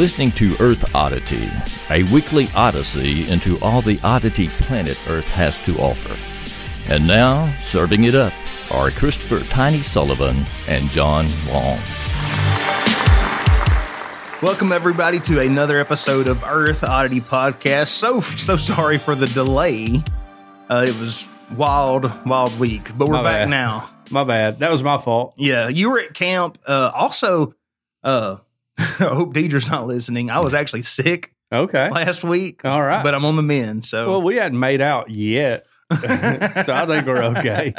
listening to Earth Oddity, a weekly odyssey into all the oddity planet Earth has to offer. And now, serving it up are Christopher Tiny Sullivan and John Long. Welcome everybody to another episode of Earth Oddity Podcast. So so sorry for the delay. Uh, it was wild, wild week, but we're My back bad. now. My bad. That was my fault. Yeah, you were at camp. Uh, also, uh, I hope Deidre's not listening. I was actually sick Okay. last week, All right. but I'm on the mend. So well, we hadn't made out yet. so I think we're okay.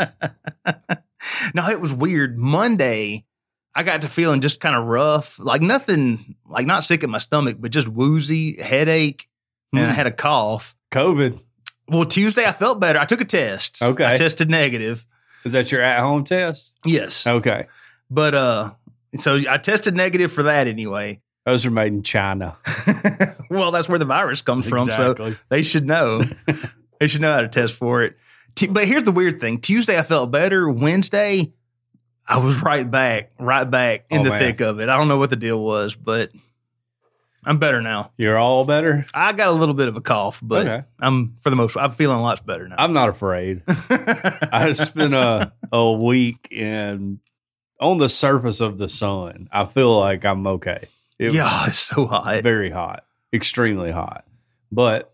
no, it was weird. Monday, I got to feeling just kind of rough, like nothing, like not sick in my stomach, but just woozy, headache, and I Hmm. had a cough. COVID. Well, Tuesday I felt better. I took a test. Okay. I tested negative. Is that your at home test? Yes. Okay. But uh so I tested negative for that anyway. Those are made in China. well, that's where the virus comes from, so they should know. they should know how to test for it. T- but here's the weird thing. Tuesday I felt better. Wednesday I was right back, right back in Oh, the man. thick of it. I don't know what the deal was, but I'm better now. You're all better? I got a little bit of a cough, but Okay. I'm for the most I'm feeling lots better now. I'm not afraid. I spent a, a week in on the surface of the sun. I feel like I'm okay. It yeah, it's so hot. very hot, extremely hot. But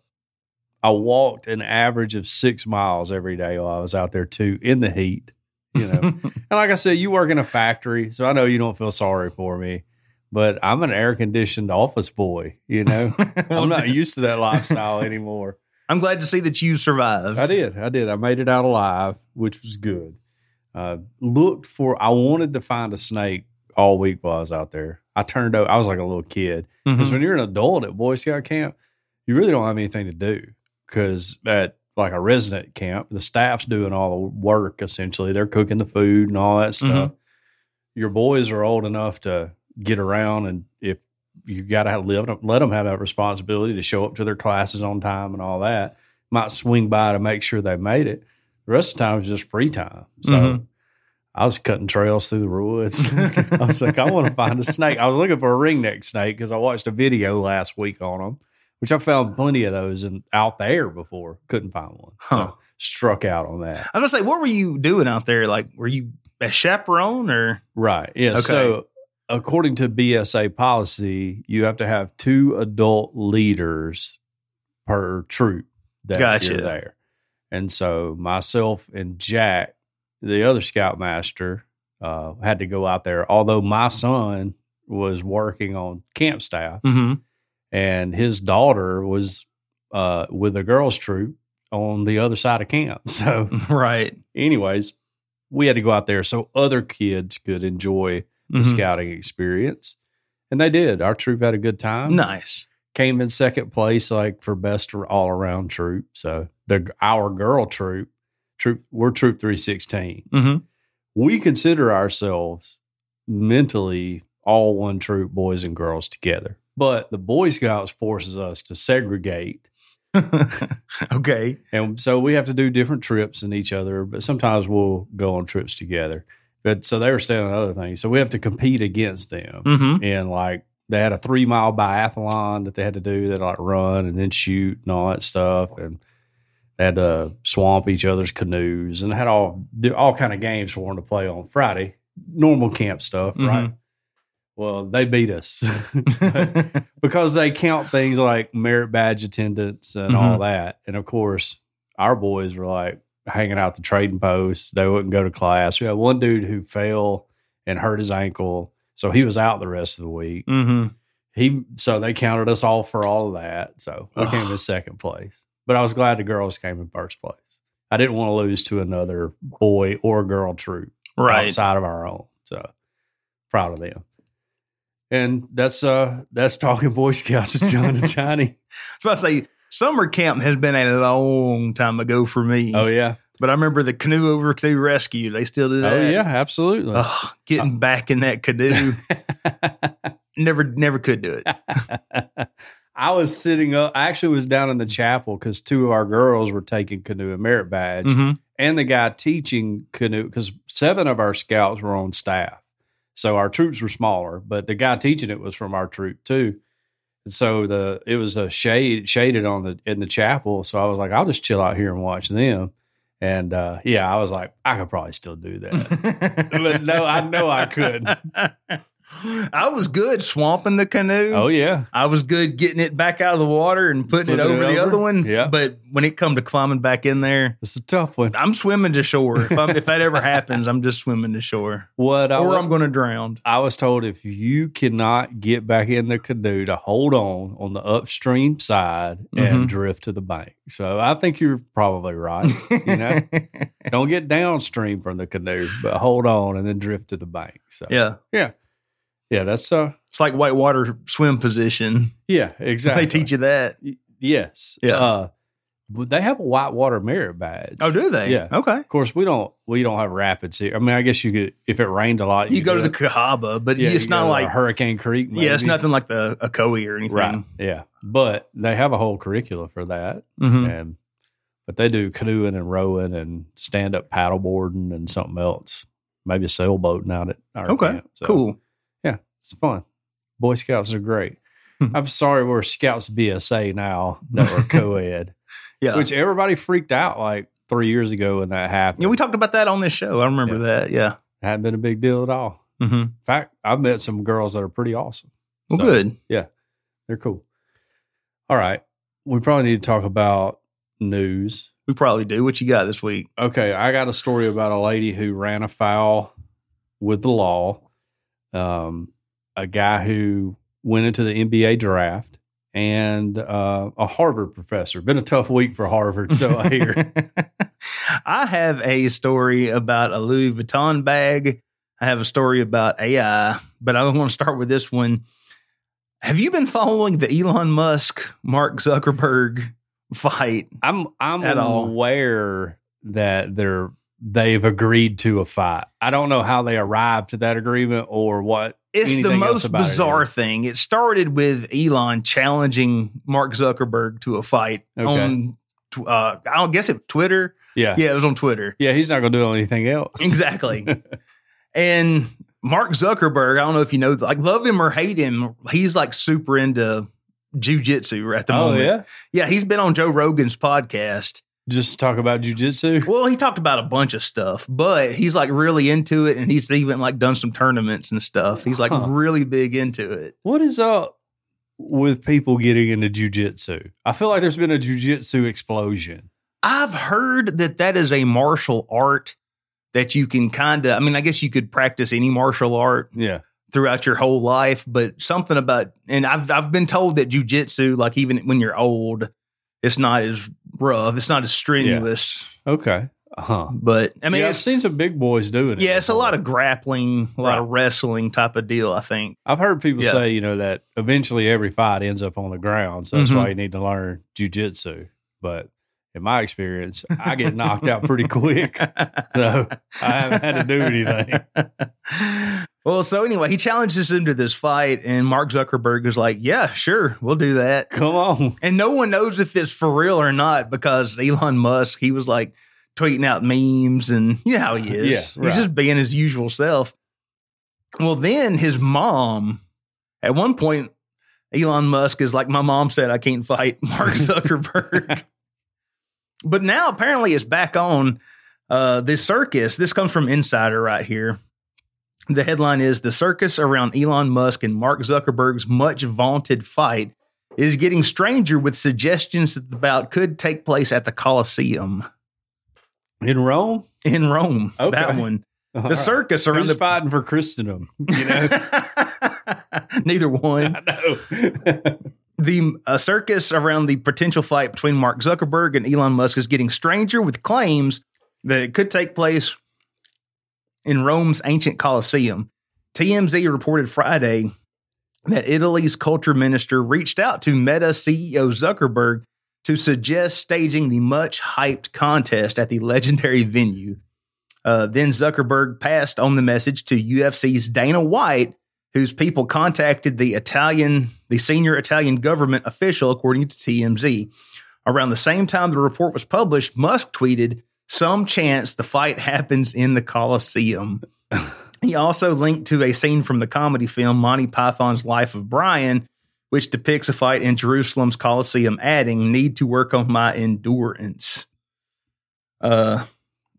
I walked an average of six miles every day while I was out there too in the heat. You know, and like I said, you work in a factory, so I know you don't feel sorry for me. But I'm an air conditioned office boy. You know, I'm not used to that lifestyle anymore. I'm glad to see that you survived. I did. I did. I made it out alive, which was good. Uh, looked for, I wanted to find a snake all week while I was out there. I turned out, I was like a little kid. Because Mhm. when you're an adult at Boy Scout camp, you really don't have anything to do. Because at like a resident camp, the staff's doing all the work essentially. They're cooking the food and all that stuff. Your boys are old enough to get around, and if you got to live, let them have that responsibility to show up to their classes on time and all that. Might swing by to make sure they made it. The rest of the time is just free time. So Mhm. I was cutting trails through the woods. I was like, I want to find a snake. I was looking for a ringneck snake because I watched a video last week on them, which I found plenty of those and out there before. Couldn't find one. Huh. So struck out on that. I was gonna say, what were you doing out there? Like, were you a chaperone or? Right. Yeah. Okay. So according to BSA policy, you have to have two adult leaders per troop that Gotcha. you're there. And so myself and Jack, the other scoutmaster, uh, had to go out there. Although my son was working on camp staff Mm-hmm. and his daughter was uh, with a girls troop on the other side of camp. So Right. anyways, we had to go out there so other kids could enjoy the Mhm. scouting experience. And they did. Our troop had a good time. Nice. Came in second place, like for best all around troop. So the our girl troop, troop we're troop three sixteen. Mm-hmm. We consider ourselves mentally all one troop, boys and girls together. But the Boy Scouts forces us to segregate okay. and so we have to do different trips and each other, but sometimes we'll go on trips together. But so they were staying on other things. So we have to compete against them. Mm-hmm. And like they had a three mile biathlon that they had to do that like run and then shoot and all that stuff. And they had to swamp each other's canoes and had all all kind of games for them to play on Friday. Normal camp stuff, mm-hmm. right? Well, they beat us because they count things like merit badge attendance and all mm-hmm. that. And of course, our boys were like hanging out the trading post. They wouldn't go to class. We had one dude who fell and hurt his ankle, so he was out the rest of the week. mm-hmm. He so they counted us all for all of that. So we came in second place. But I was glad the girls came in first place. I didn't want to lose to another boy or girl troop Right. outside of our own. So proud of them. And that's uh that's talking Boy Scouts with John and Tiny. I say summer camp has been a long time ago for me. Oh yeah. But I remember the canoe over canoe rescue. They still do that. Oh yeah, absolutely. Ugh, getting back in that canoe. never, never could do it. I was sitting up. I actually was down in the chapel because two of our girls were taking canoe and merit badge, Mm-hmm. and the guy teaching canoe because seven of our scouts were on staff, so our troops were smaller. But the guy teaching it was from our troop too, And so the it was a shade shaded on the in the chapel. So I was like, I'll just chill out here and watch them. And uh, yeah, I was like, I could probably still do that. but no, I know I couldn't. I was good swamping the canoe. Oh yeah, I was good getting it back out of the water and putting it over it the over? other one. Yeah. But when it come to climbing back in there, it's a tough one. I'm swimming to shore. If, I'm, if that ever happens, I'm just swimming to shore, What I, or I'm going to drown. I was told if you cannot get back in the canoe to hold on on the upstream side and Mhm. drift to the bank. So I think you're probably right. You know, don't get downstream from the canoe, but hold on and then drift to the bank. So yeah, yeah, that's uh, it's like whitewater swim position. yeah, exactly. They teach you that. Yes. Yeah. Uh, they have a whitewater merit badge. Oh, do they? Yeah. Okay. Of course, we don't. We don't have rapids here. I mean, I guess you could if it rained a lot. You, go to the. Cahaba, but Yeah, it's not like Hurricane Creek. yeah, it's nothing like the Ocoee or anything. Right. Yeah. But they have a whole curricula for that. Mhm. And but they do canoeing and rowing and stand up paddleboarding and something else. Maybe a sailboating out at our Okay. camp. So, Cool. Yeah, it's fun. Boy Scouts are great. Hmm. I'm sorry we're Scouts BSA now that we're co-ed. Yeah. Which everybody freaked out like three years ago when that happened. yeah, we talked about that on this show. I remember that. Yeah. It hadn't been a big deal at all. Mm-hmm. In fact, I've met some girls that are pretty awesome. Well, So, good. Yeah. They're cool. All right. We probably need to talk about news. We probably do. What you got this week? Okay, I got a story about a lady who ran afoul with the law. Um, a guy who went into the NBA draft, and uh, a Harvard professor. Been a tough week for Harvard, so I hear. I have a story about a Louis Vuitton bag. I have a story about AI, but I want to start with this one. Have you been following the Elon Musk, Mark Zuckerberg fight? I'm I'm aware that they're they've agreed to a fight. I don't know how they arrived to that agreement or what. It's the most about it bizarre thing. It started with Elon challenging Mark Zuckerberg to a fight Okay. on, uh, I don't guess it Twitter. Yeah, yeah, Yeah, it was on Twitter. Yeah, he's not going to do anything else. Exactly. and Mark Zuckerberg, I don't know if you know, like love him or hate him, he's like super into jujitsu at the oh moment. yeah, Yeah, he's been on Joe Rogan's podcast. Just talk about jujitsu. Well, he talked about a bunch of stuff, but he's like really into it and he's even like done some tournaments and stuff. He's like Huh. really big into it. What is up with people getting into jujitsu? I feel like there's been a jujitsu explosion. I've heard that that is a martial art that you can kind of, I mean, I guess you could practice any martial art Yeah, throughout your whole life, but something about, and I've, I've been told that jujitsu, like even when you're old, it's not as rough, it's not as strenuous, okay, huh? but I mean, mean, I've seen some big boys doing it. yeah, it's a lot of grappling, a lot Right. of wrestling type of deal, I think. I've heard people Yeah. say, you know, that eventually every fight ends up on the ground. So that's Mhm. why you need to learn jujitsu. But in my experience, I get knocked out pretty quick. So I haven't had to do anything. well, so anyway, he challenges him to this fight, and Mark Zuckerberg is like, "Yeah, sure, we'll do that." Come on. And no one knows if it's for real or not because Elon Musk, he was like tweeting out memes, and you know how he is. Yeah, He's just being his usual self. Well, then his mom, at one point, Elon Musk is like, "My mom said I can't fight Mark Zuckerberg." but now apparently it's back on uh, this circus. This comes from Insider right here. The headline is The circus around Elon Musk and Mark Zuckerberg's much vaunted fight is getting stranger with suggestions that the bout could take place at the Coliseum In Rome? in Rome. Okay. That one. The All right. circus around Who's the. fighting for Christendom? You know? Neither one. I know. The uh, circus around the potential fight between Mark Zuckerberg and Elon Musk is getting stranger with claims that it could take place in Rome's ancient Colosseum. TMZ reported Friday that Italy's culture minister reached out to Meta CEO Zuckerberg to suggest staging the much hyped contest at the legendary venue. Uh, then Zuckerberg passed on the message to UFC's Dana White, whose people contacted the Italian, the senior Italian government official, according to TMZ. Around the same time the report was published, Musk tweeted, Some chance the fight happens in the Coliseum. he also linked to a scene from the comedy film Monty Python's Life of Brian, which depicts a fight in Jerusalem's Colosseum, adding, Need to work on my endurance. Uh,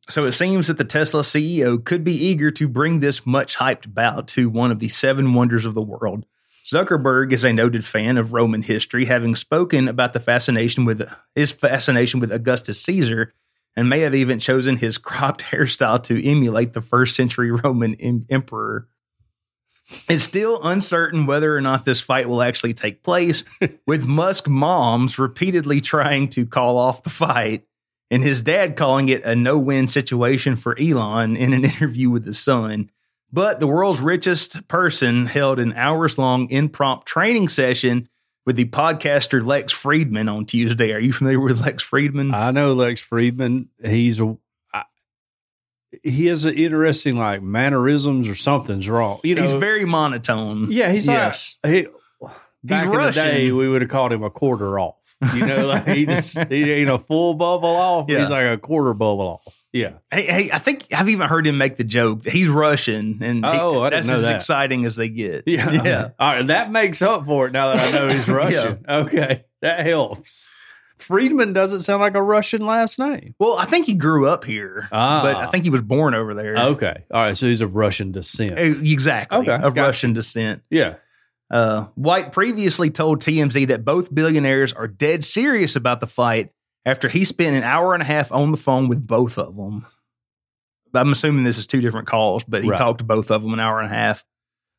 so it seems that the Tesla CEO could be eager to bring this much hyped bout to one of the seven wonders of the world. Zuckerberg is a noted fan of Roman history, having spoken about the fascination with his fascination with Augustus Caesar, and may have even chosen his cropped hairstyle to emulate the first century Roman em- emperor. It's still uncertain whether or not this fight will actually take place, with Musk moms repeatedly trying to call off the fight and his dad calling it a no win situation for Elon in an interview with The Sun. But the world's richest person held an hours long impromptu training session with the podcaster Lex Fridman on Tuesday. Are you familiar with Lex Fridman? I know Lex Fridman. He's a he has an interesting like mannerisms or something's wrong. You know, he's very monotone. yeah. He's yes. like he, back in the day we would have called him a quarter off. You know, like he just he ain't a full bubble off. Yeah. He's like a quarter bubble off. Yeah. Hey, hey, I think I've even heard him make the joke. He's Russian, and Oh, that's as that. exciting as they get. Yeah. yeah. All right. That makes up for it now that I know he's Russian. Okay. That helps. Fridman doesn't sound like a Russian last name. Well, I think he grew up here, Ah. but I think he was born over there. Okay. All right. So he's of Russian descent. Eh, Exactly. Okay, Of gotcha. Russian descent. Yeah. Uh, White previously told TMZ that both billionaires are dead serious about the fight after he spent an hour and a half on the phone with both of them. I'm assuming this is two different calls, but he Right. talked to both of them an hour and a half.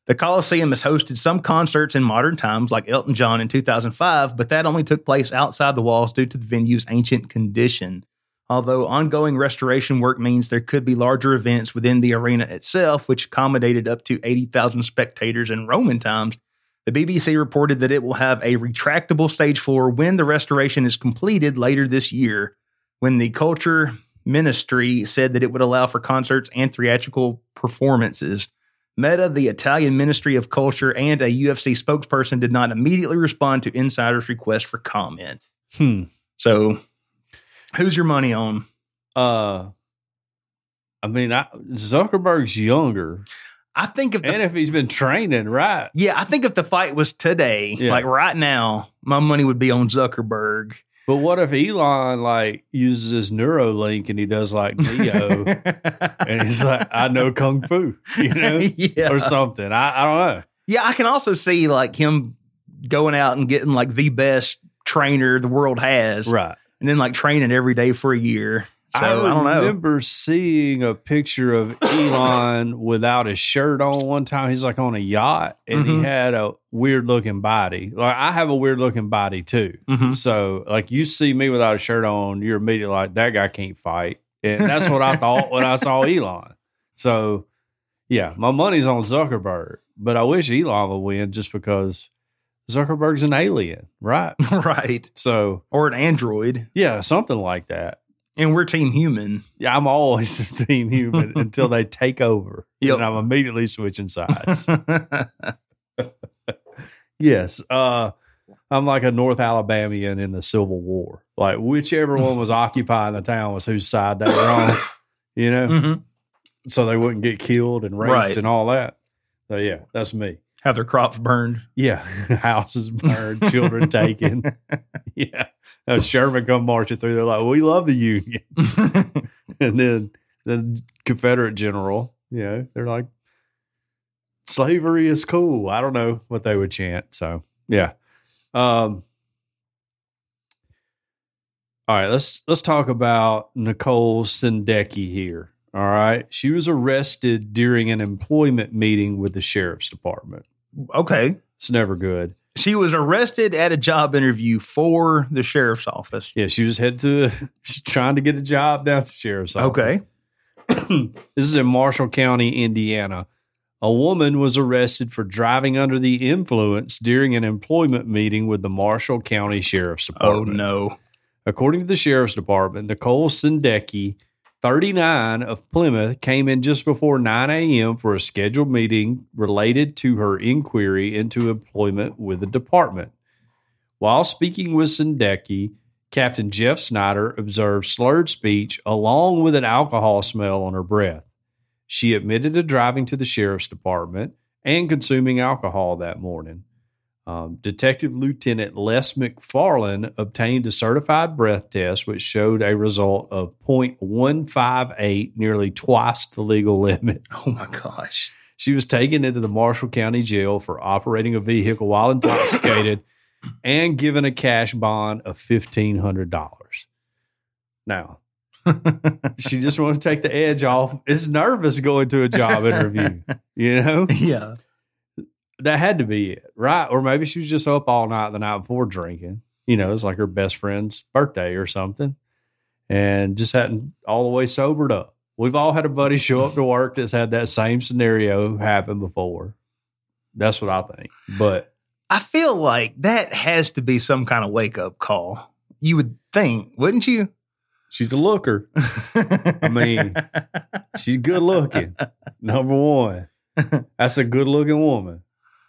The Coliseum has hosted some concerts in modern times, like Elton John in 2005, but that only took place outside the walls due to the venue's ancient condition. Although ongoing restoration work means there could be larger events within the arena itself, which accommodated up to 80,000 spectators in Roman times, the BBC reported that it will have a retractable stage floor when the restoration is completed later this year, when the culture ministry said that it would allow for concerts and theatrical performances. Meta, the Italian Ministry of Culture, and a UFC spokesperson did not immediately respond to insiders' request for comment. Hmm. So, who's your money on? Uh, I mean, I, Zuckerberg's younger, I think if the and if he's been training, right? yeah, I think if the fight was today, Yeah. like right now, my money would be on Zuckerberg. But what if Elon like uses his Neuralink and he does like Neo, and he's like, "I know kung fu," you know, yeah. or something? I, I don't know. Yeah, I can also see like him going out and getting like the best trainer the world has, Right. and then like training every day for a year. So I, don't know. remember seeing a picture of Elon without his shirt on one time. He's like on a yacht and he Mhm. had a weird looking body. Like I have a weird looking body too. Mhm. So like you see me without a shirt on, you're immediately like that guy can't fight. And that's what I thought when I saw Elon. So yeah, my money's on Zuckerberg, but I wish Elon would win just because Zuckerberg's an alien, right? right. So Or an android, yeah, something like that. And we're team human. Yeah, I'm always a team human until they take over. Yep. And I'm immediately switching sides. yes. Uh I'm like a North Alabamian in the Civil War. Like whichever one was occupying the town was whose side they were on. You know? Mhm. So they wouldn't get killed and raped Right. and all that. So yeah, that's me. Have their crops burned. Yeah. Houses burned, children taken. Yeah. Uh, Sherman come marching through. They're like, We love the Union. and then the Confederate general, you know, they're like, slavery is cool. I don't know what they would chant. So yeah. Um all right, let's let's talk about Nicole Sendecki here. All right. She was arrested during an employment meeting with the sheriff's department. okay. It's never good. She was arrested at a job interview for the sheriff's office. Yeah, she was headed to she's trying to get a job down at the sheriff's office. Okay. this is in Marshall County, Indiana. A woman was arrested for driving under the influence during an employment meeting with the Marshall County Sheriff's oh, Department. Oh no. According to the Sheriff's Department, Nicole Sendecki, 39 of Plymouth, came in just before 9 a.m. for a scheduled meeting related to her inquiry into employment with the department. While speaking with Sendecki, Captain Jeff Snyder observed slurred speech along with an alcohol smell on her breath. She admitted to driving to the sheriff's department and consuming alcohol that morning. Um, Detective Lieutenant Les McFarland obtained a certified breath test, which showed a result of 0.158, nearly twice the legal limit. Oh my gosh. She was taken into the Marshall County Jail for operating a vehicle while intoxicated and given a cash bond of $1,500. Now, she just wanted to take the edge off. Is nervous going to a job interview, you know? Yeah. That had to be it, right? Or maybe she was just up all night the night before drinking. You know, it's like her best friend's birthday or something, and just hadn't all the way sobered up. We've all had a buddy show up to work that's had that same scenario happen before. That's what I think. But I feel like that has to be some kind of wake up call. You would think, wouldn't you? she's a looker. I mean, she's good looking. Number one, that's a good looking woman.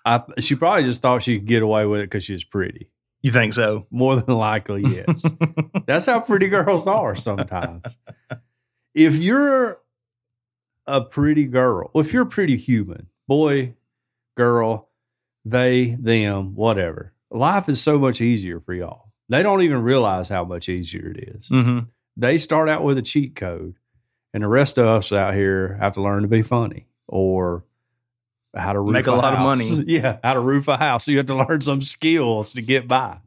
I, she probably just thought she could get away with it because she's pretty. you think so? More than likely, yes. That's how pretty girls are sometimes. If you're a pretty girl, if you're a pretty human, boy, girl, they, them, whatever, life is so much easier for y'all. They don't even realize how much easier it is. mm-hmm. They start out with a cheat code, and the rest of us out here have to learn to be funny or how to roof Make a lot of money. Yeah, how to roof a house. So you have to learn some skills to get by.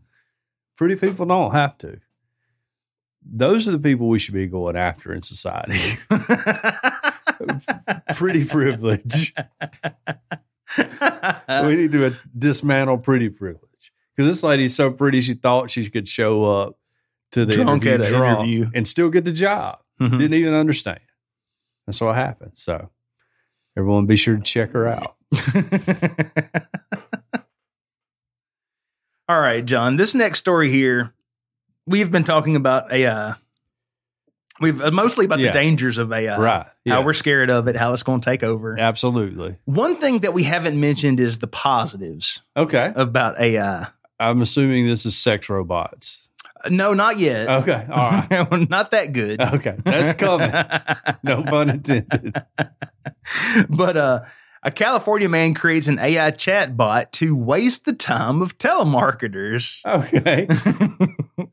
Pretty people don't have to. Those are the people we should be going after in society. pretty privilege. we need to dismantle pretty privilege because this lady's so pretty. She thought she could show up to the Drunk interview, at a drunk interview. and still get the job. Mhm. Didn't even understand. That's what happened. So everyone, be sure to check her out. All right, John. This next story here, we've been talking about AI. We've uh, mostly about Yeah. the dangers of AI, right? How Yeah. we're scared of it, how it's going to take over. absolutely One thing that we haven't mentioned is the positives okay. about AI. I'm assuming this is sex robots. Uh, No, not yet. Okay, all right. not that good. Okay, that's coming. No pun intended. but uh, a California man creates an AI chatbot to waste the time of telemarketers. Okay,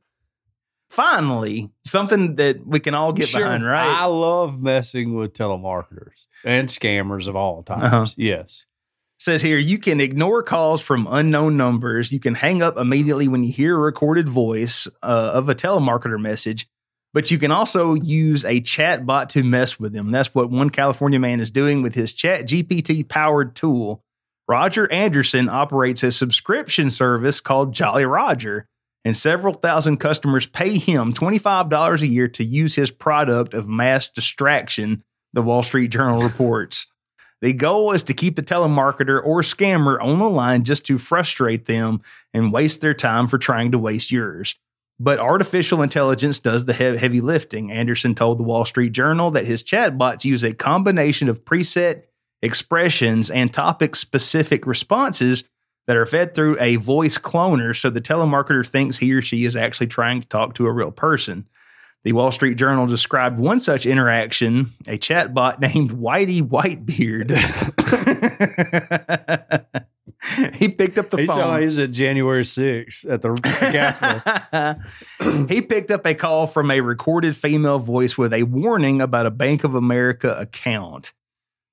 Finally, something that we can all get Sure. behind, right? I love messing with telemarketers and scammers of all times. Uh-huh. Yes. says here you can ignore calls from unknown numbers. You can hang up immediately when you hear a recorded voice uh, of a telemarketer message, but you can also use a chat bot to mess with them. That's what one California man is doing with his Chat GPT powered tool. Roger Anderson operates a subscription service called Jolly Roger, and several thousand customers pay him $25 a year to use his product of mass distraction, the Wall Street Journal reports. The goal is to keep the telemarketer or scammer on the line just to frustrate them and waste their time for trying to waste yours. But artificial intelligence does the he- heavy lifting. Anderson told the Wall Street Journal that his chatbots use a combination of preset expressions and topic specific responses that are fed through a voice cloner so the telemarketer thinks he or she is actually trying to talk to a real person. The Wall Street Journal described one such interaction, a chatbot named Whitey Whitebeard. he picked up the he saw phone. Oh, he was at January 6th at the Capitol. he picked up a call from a recorded female voice with a warning about a Bank of America account.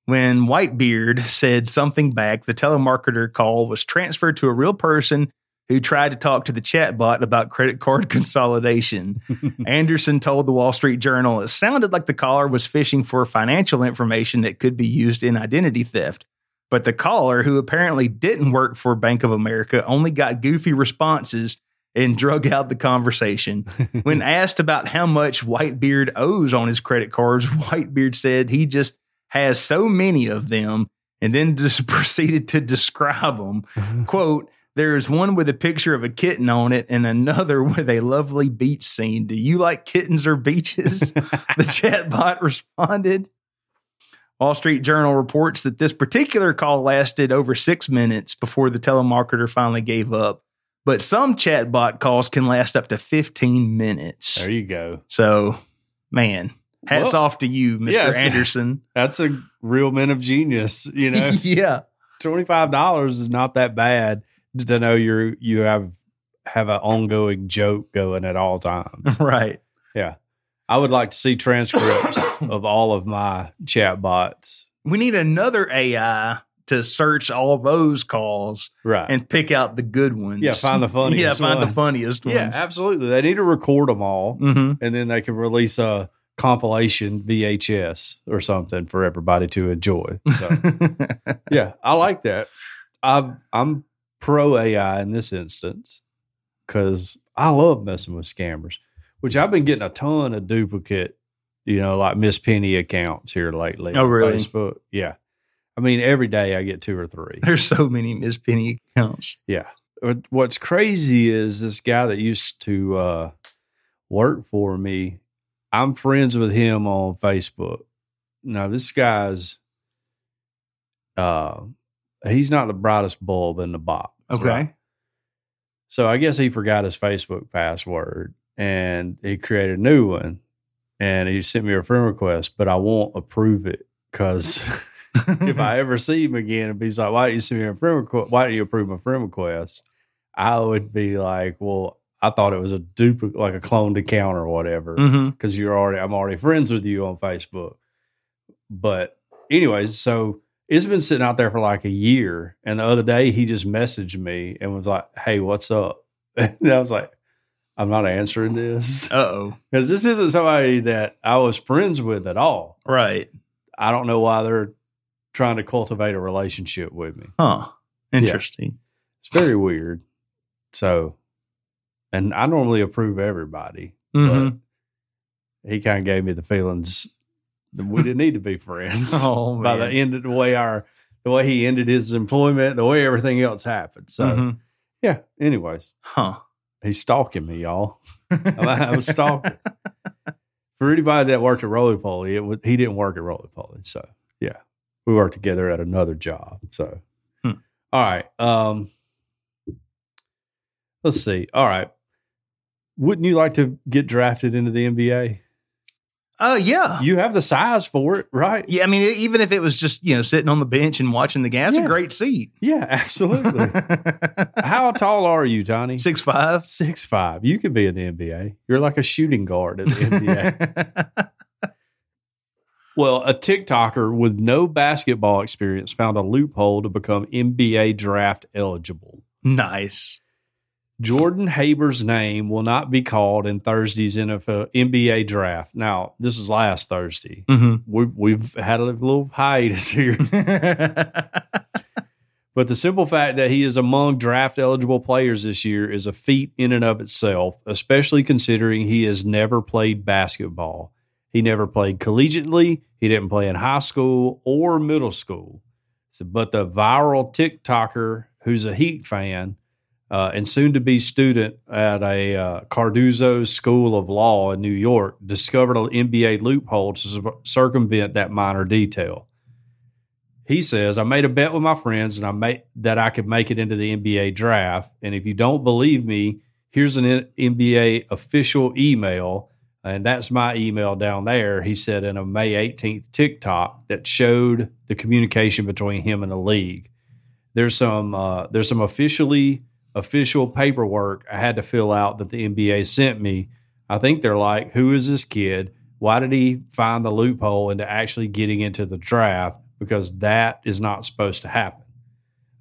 When Whitebeard said something back, the telemarketer call was transferred to a real person who tried to talk to the chatbot about credit card consolidation. Anderson told the Wall Street Journal it sounded like the caller was fishing for financial information that could be used in identity theft. But the caller, who apparently didn't work for Bank of America, only got goofy responses and drug out the conversation. when asked about how much Whitebeard owes on his credit cards, Whitebeard said he just has so many of them and then just proceeded to describe them. Quote, there is one with a picture of a kitten on it and another with a lovely beach scene. Do you like kittens or beaches? the chatbot responded. Wall Street Journal reports that this particular call lasted over six minutes before the telemarketer finally gave up. But some chatbot calls can last up to 15 minutes. there you go. So, man, hats Well, off to you, Mr. yes. Anderson. That's a real man of genius. You know, yeah. $25 is not that bad. to know you're you have have an ongoing joke going at all times. right. Yeah. I would like to see transcripts of all of my chat bots. We need another AI to search all those calls Right. and pick out the good ones. yeah, find the funniest Yeah, find the funniest ones. Yeah, absolutely. They need to record them all hmm and then they can release a compilation VHS or something for everybody to enjoy. So, yeah, I like that. I'm I'm pro AI in this instance because I love messing with scammers, which I've been getting a ton of duplicate, you know, like Miss Penny accounts here lately. Oh, really? Facebook. Yeah. I mean, every day I get two or three. There's so many Miss Penny accounts. Yeah. What's crazy is this guy that used to uh, work for me. I'm friends with him on Facebook. Now this guy's uh he's not the brightest bulb in the box. Okay. right? So I guess he forgot his Facebook password and he created a new one and he sent me a friend request, but I won't approve it because if I ever see him again and he's like, Why didn't you send me a friend request? Why didn't you approve my friend request? I would be like, Well, I thought it was a duplicate, like a cloned account or whatever mm-hmm. because you're already I'm already friends with you on Facebook. But anyways, so it's been sitting out there for like a year, and the other day he just messaged me and was like, "Hey, what's up?" And I was like, "I'm not answering this oh. because this isn't somebody that I was friends with at all. Right. I don't know why they're trying to cultivate a relationship with me. Huh. Interesting. It's very weird. So, and I normally approve everybody, Mhm. but he kind of gave me the feelings that we didn't need to be friends. Oh, by the end of the way our the way he ended his employment, the way everything else happened. So Mhm. yeah. Anyways, Huh. He's stalking me, y'all. I was stalking. For anybody that worked at Roly Poly, it was, he didn't work at Roly Poly. So yeah, we worked together at another job. So Hmm. all right. Um, let's see. All right. Wouldn't you like to get drafted into the NBA? Uh, yeah. You have the size for it, right? Yeah, I mean, even if it was just you know sitting on the bench and watching the game, it's Yeah. a great seat. Yeah, absolutely. How tall are you, Tony? Six five. Six five. You could be in the NBA. You're like a shooting guard in the NBA. well, a TikToker with no basketball experience found a loophole to become NBA draft eligible. nice. Jordan Haber's name will not be called in Thursday's NFL NBA draft. Now, this is last Thursday. hmm We've we've had a little hiatus here. But the simple fact that he is among draft eligible players this year is a feat in and of itself, especially considering he has never played basketball. He never played collegiately, he didn't play in high school or middle school. So, but the viral TikToker who's a Heat fan uh, and soon to be student at a uh, Cardozo School of Law in New York discovered an NBA loophole to cir- circumvent that minor detail he says, I made a bet with my friends and I made that I could make it into the NBA draft. And if you don't believe me, here's an NBA official email. And that's my email down there. He said in a May 18th TikTok that showed the communication between him and the league. There's some uh, there's some officially official paperwork I had to fill out that the NBA sent me. I think they're like, who is this kid? Why did he find the loophole into actually getting into the draft? Because that is not supposed to happen.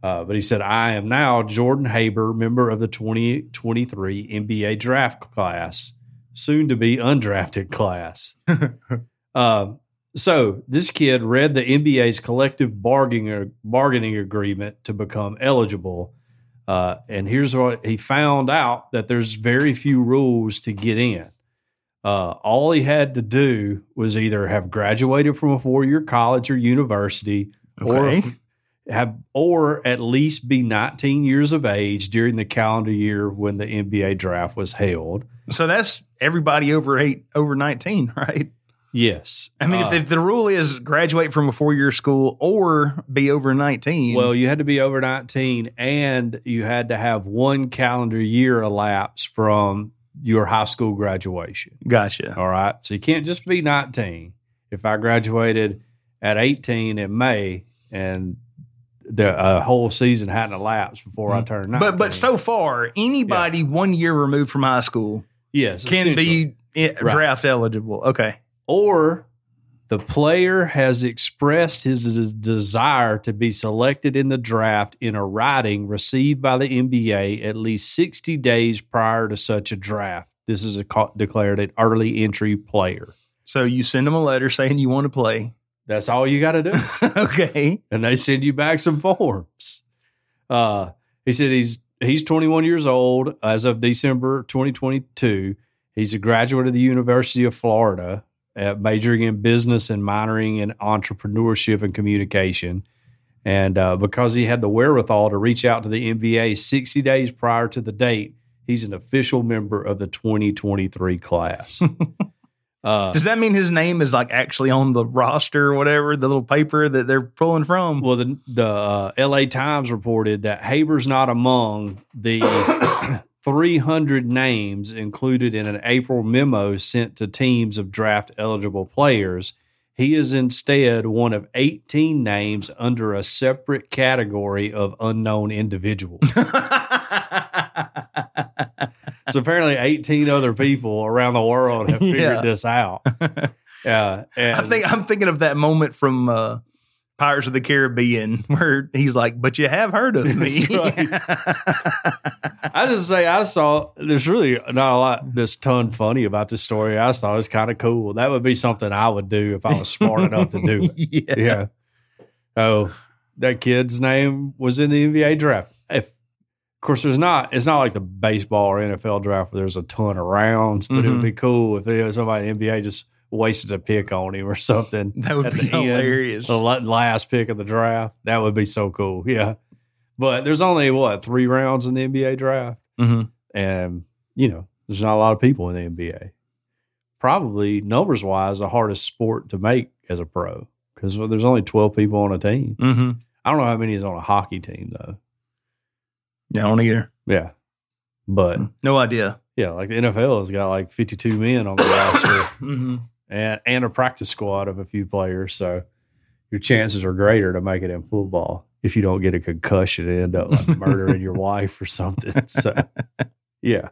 Uh, but he said, I am now Jordan Haber, member of the 2023 NBA draft class, soon to be undrafted class. uh, so this kid read the NBA's collective bargaining, bargaining agreement to become eligible. Uh, and here's what he found out that there's very few rules to get in. Uh, all he had to do was either have graduated from a four year college or university, Okay. or have or at least be 19 years of age during the calendar year when the NBA draft was held. So that's everybody over eight, over nineteen, right? Yes, I mean, Uh, if, the rule is graduate from a four year school or be over nineteen, well, you had to be over 19 and you had to have one calendar year elapse from your high school graduation. gotcha. All right. So you can't just be 19. If I graduated at 18 in May and the uh, whole season hadn't elapsed before I Mhm. turned 19. But but so far, anybody one year removed from high school yes, can be i- draft eligible. Okay. Or the player has expressed his de- desire to be selected in the draft in a writing received by the NBA at least 60 days prior to such a draft. This is a, co- declared an early entry player. So you send them a letter saying you want to play. That's all you got to do. okay. and they send you back some forms. Uh, he said he's he's 21 years old as of December 2022. He's a graduate of the University of Florida, uh, majoring in business and minoring in entrepreneurship and communication. And uh, because he had the wherewithal to reach out to the NBA 60 days prior to the date, he's an official member of the 2023 class. uh, Does that mean his name is like actually on the roster or whatever, the little paper that they're pulling from? Well, the the uh, L.A. Times reported that Haber's not among the 300 names included in an April memo sent to teams of draft eligible players. He is instead one of 18 names under a separate category of unknown individuals. so apparently, 18 other people around the world have figured Yeah. this out. Yeah, I think I'm thinking of that moment from uh, Pirates of the Caribbean where he's like, "But you have heard of me." I just say I saw there's really not a lot this ton funny about this story. I just thought it was kind of cool. That would be something I would do if I was smart enough to do it. yeah. Yeah. Oh, that kid's name was in the NBA draft. If of course there's not it's not like the baseball or NFL draft where there's a ton of rounds, but it would Mhm. be cool if somebody in the NBA just wasted a pick on him or something. That would be the end, hilarious. the last pick of the draft. That would be so cool. Yeah. But there's only what three rounds in the NBA draft, Mhm. and you know there's not a lot of people in the NBA. Probably numbers wise, the hardest sport to make as a pro because there's only 12 people on a team. Mm-hmm. I don't know how many is on a hockey team though. Yeah, I don't either. Yeah, but No idea. yeah, like the NFL has got like 52 men on the roster Mm-hmm. And and a practice squad of a few players, so your chances are greater to make it in football if you don't get a concussion and end up like murdering your wife or something. So, yeah.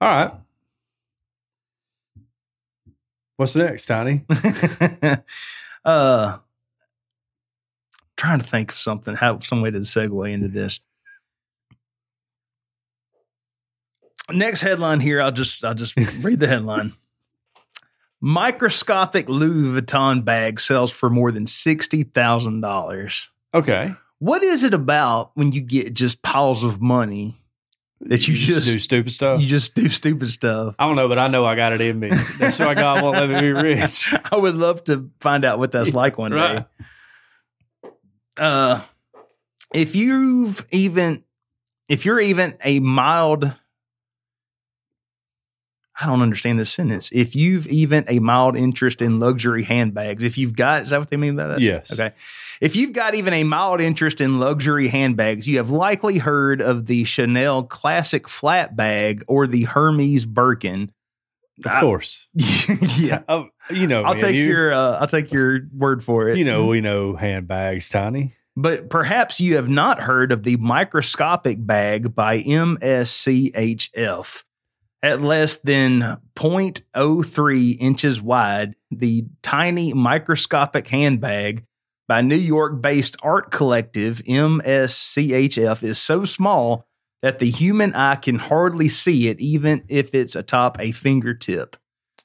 All right. What's next, Tiny? uh, trying to think of something, how some way to segue into this. Next headline here, I'll just I'll just read the headline. Microscopic Louis Vuitton bag sells for more than sixty thousand dollars. Okay. What is it about when you get just piles of money that you, just, do stupid stuff. you just do stupid stuff? I don't know, but I know I got it in me. That's why God won't let me be rich. I would love to find out what that's like one Right. day. Uh, if you've even, if you're even a mild, I don't understand this sentence. If you've even a mild interest in luxury handbags, if you've got, is that what they mean by that? Yes. Okay. If you've got even a mild interest in luxury handbags, you have likely heard of the Chanel Classic Flap Bag or the Hermes Birkin. Of I- course. yeah. Oh, you know, I'll man, take you, your uh, I'll take your word for it. You know, we know handbags, Tiny. but perhaps you have not heard of the microscopic bag by MSCHF. At less than 0.03 inches wide, the tiny microscopic handbag by New York-based art collective MSCHF is so small that the human eye can hardly see it, even if it's atop a fingertip.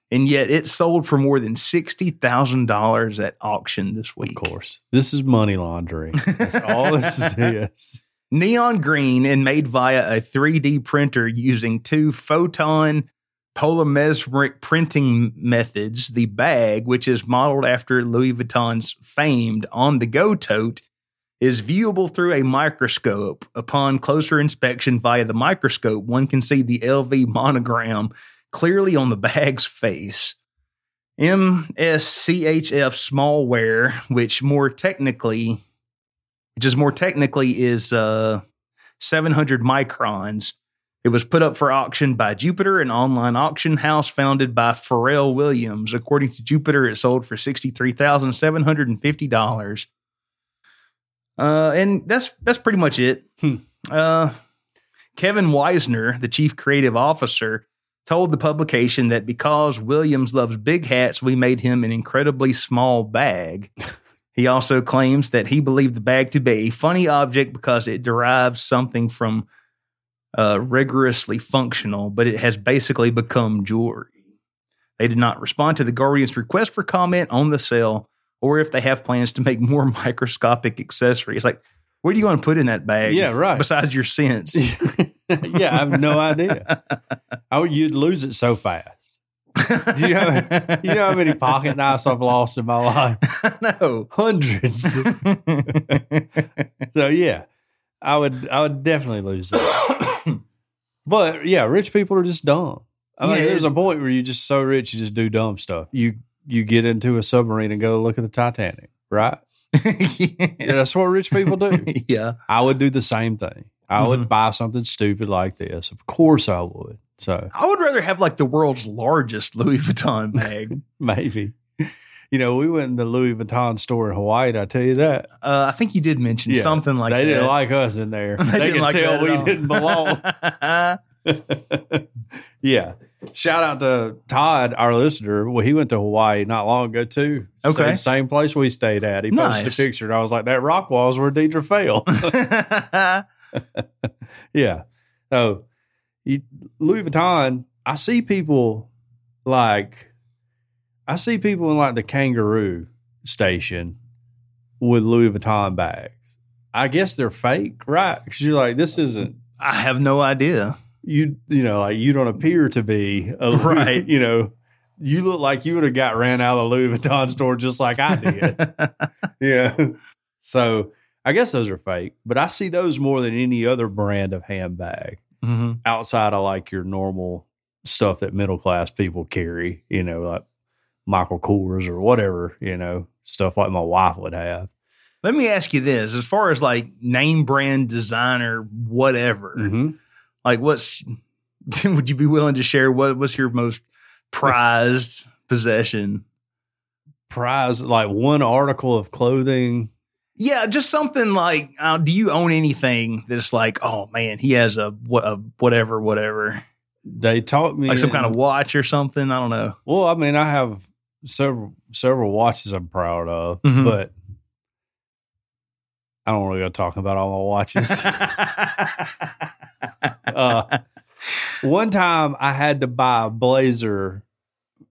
And yet it sold for more than $60,000 at auction this week. Of course. This is money laundering. That's all this is. Neon green and made via a 3D printer using two photon polymeric printing methods. The bag, which is modeled after Louis Vuitton's famed On the Go tote, is viewable through a microscope. Upon closer inspection via the microscope, one can see the LV monogram clearly on the bag's face. MSCHF smallware, which more technically, which is more technically is uh, 700 microns. It was put up for auction by Joopiter, an online auction house founded by Pharrell Williams. According to Joopiter, it sold for $63,750. Uh, and that's that's pretty much it. Hmm. Uh, Kevin Wiesner, the chief creative officer, told the publication that because Williams loves big hats, we made him an incredibly small bag. he also claims that he believed the bag to be a funny object because it derives something from uh, rigorously functional, but it has basically become jewelry. They did not respond to the Guardian's request for comment on the sale or if they have plans to make more microscopic accessories. Like, what are you going to put in that bag? Yeah, right. Besides your sense. yeah, I have no idea. Oh, you'd lose it so fast. Do you know, you know how many pocket knives I've lost in my life? no. Hundreds. so yeah, I would I would definitely lose that. but yeah, rich people are just dumb. I mean, Yeah. there's a point where you're just so rich you just do dumb stuff. You you get into a submarine and go look at the Titanic, right? Yeah, that's what rich people do. yeah. I would do the same thing. I would Mhm. buy something stupid like this. Of course I would. So I would rather have like the world's largest Louis Vuitton bag. maybe. You know, we went in the Louis Vuitton store in Hawaii. Did I tell you that? Uh, I think you did mention Yeah. something like they that. didn't like us in there. They, didn't could like tell we didn't belong. yeah. Shout out to Todd, our listener. Well, he went to Hawaii not long ago too. Okay. same place we stayed at. He posted Nice. a picture, and I was like, "That rock wall's where Deidre fell." yeah. So, you, Louis Vuitton. I see people like, I see people in like the kangaroo station with Louis Vuitton bags. I guess they're fake, right? Because you're like, this isn't I have no idea. you you know like you don't appear to be a Right. you know you look like you would have got ran out of the Louis Vuitton store just like I did yeah so I guess those are fake but I see those more than any other brand of handbag hmm outside of like your normal stuff that middle class people carry you know like Michael Kors or whatever you know stuff like my wife would have Let me ask you this: as far as like name brand designer, whatever, mm-hmm. like what's would you be willing to share? What what's your most prized possession? prize like one article of clothing Yeah, just something like, uh, do you own anything that's like, oh man, he has a, a whatever, whatever, they taught me like some kind of watch or something? I don't know. Well, I mean, I have several several watches I'm proud of, Mhm. but I don't really go talking about all my watches. uh, one time I had to buy a blazer.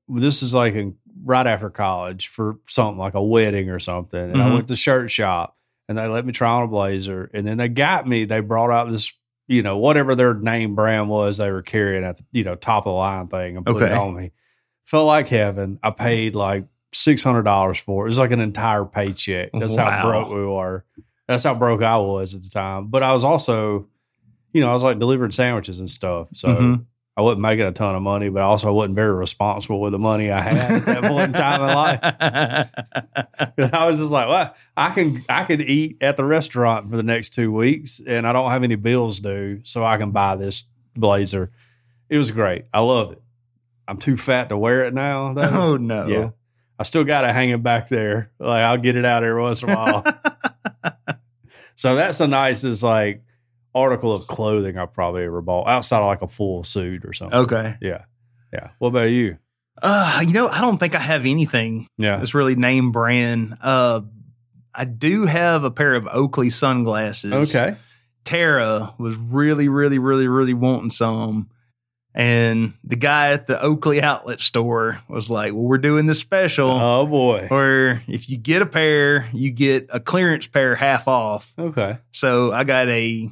This is like in, right after college for something like a wedding or something. And I Mhm. went to the shirt shop and they let me try on a blazer. And then they got me, they brought out this, you know, whatever their name brand was they were carrying at the, you know, top of the line thing and put it on me. Felt like heaven. I paid like $600 for it. It was like an entire paycheck. That's Wow. how broke we were. That's how broke I was at the time. But I was also, you know, I was like delivering sandwiches and stuff. So Mhm. I wasn't making a ton of money, but also I also wasn't very responsible with the money I had at that point in time in life. I was just like, well, I can I can eat at the restaurant for the next two weeks and I don't have any bills due, so I can buy this blazer. It was great. I love it. I'm too fat to wear it now. though. oh no. Yeah. I still got it hanging back there. Like I'll get it out every once in a while. so that's the nicest like article of clothing I probably ever bought outside of like a full suit or something. okay. Yeah. Yeah. What about you? Uh, you know, I don't think I have anything Yeah. that's really name brand. Uh, I do have a pair of Oakley sunglasses. Okay. Tara was really, really, really, really wanting some. And the guy at the Oakley outlet store was like, Well, we're doing this special Oh boy. where if you get a pair, you get a clearance pair half off. Okay. So I got a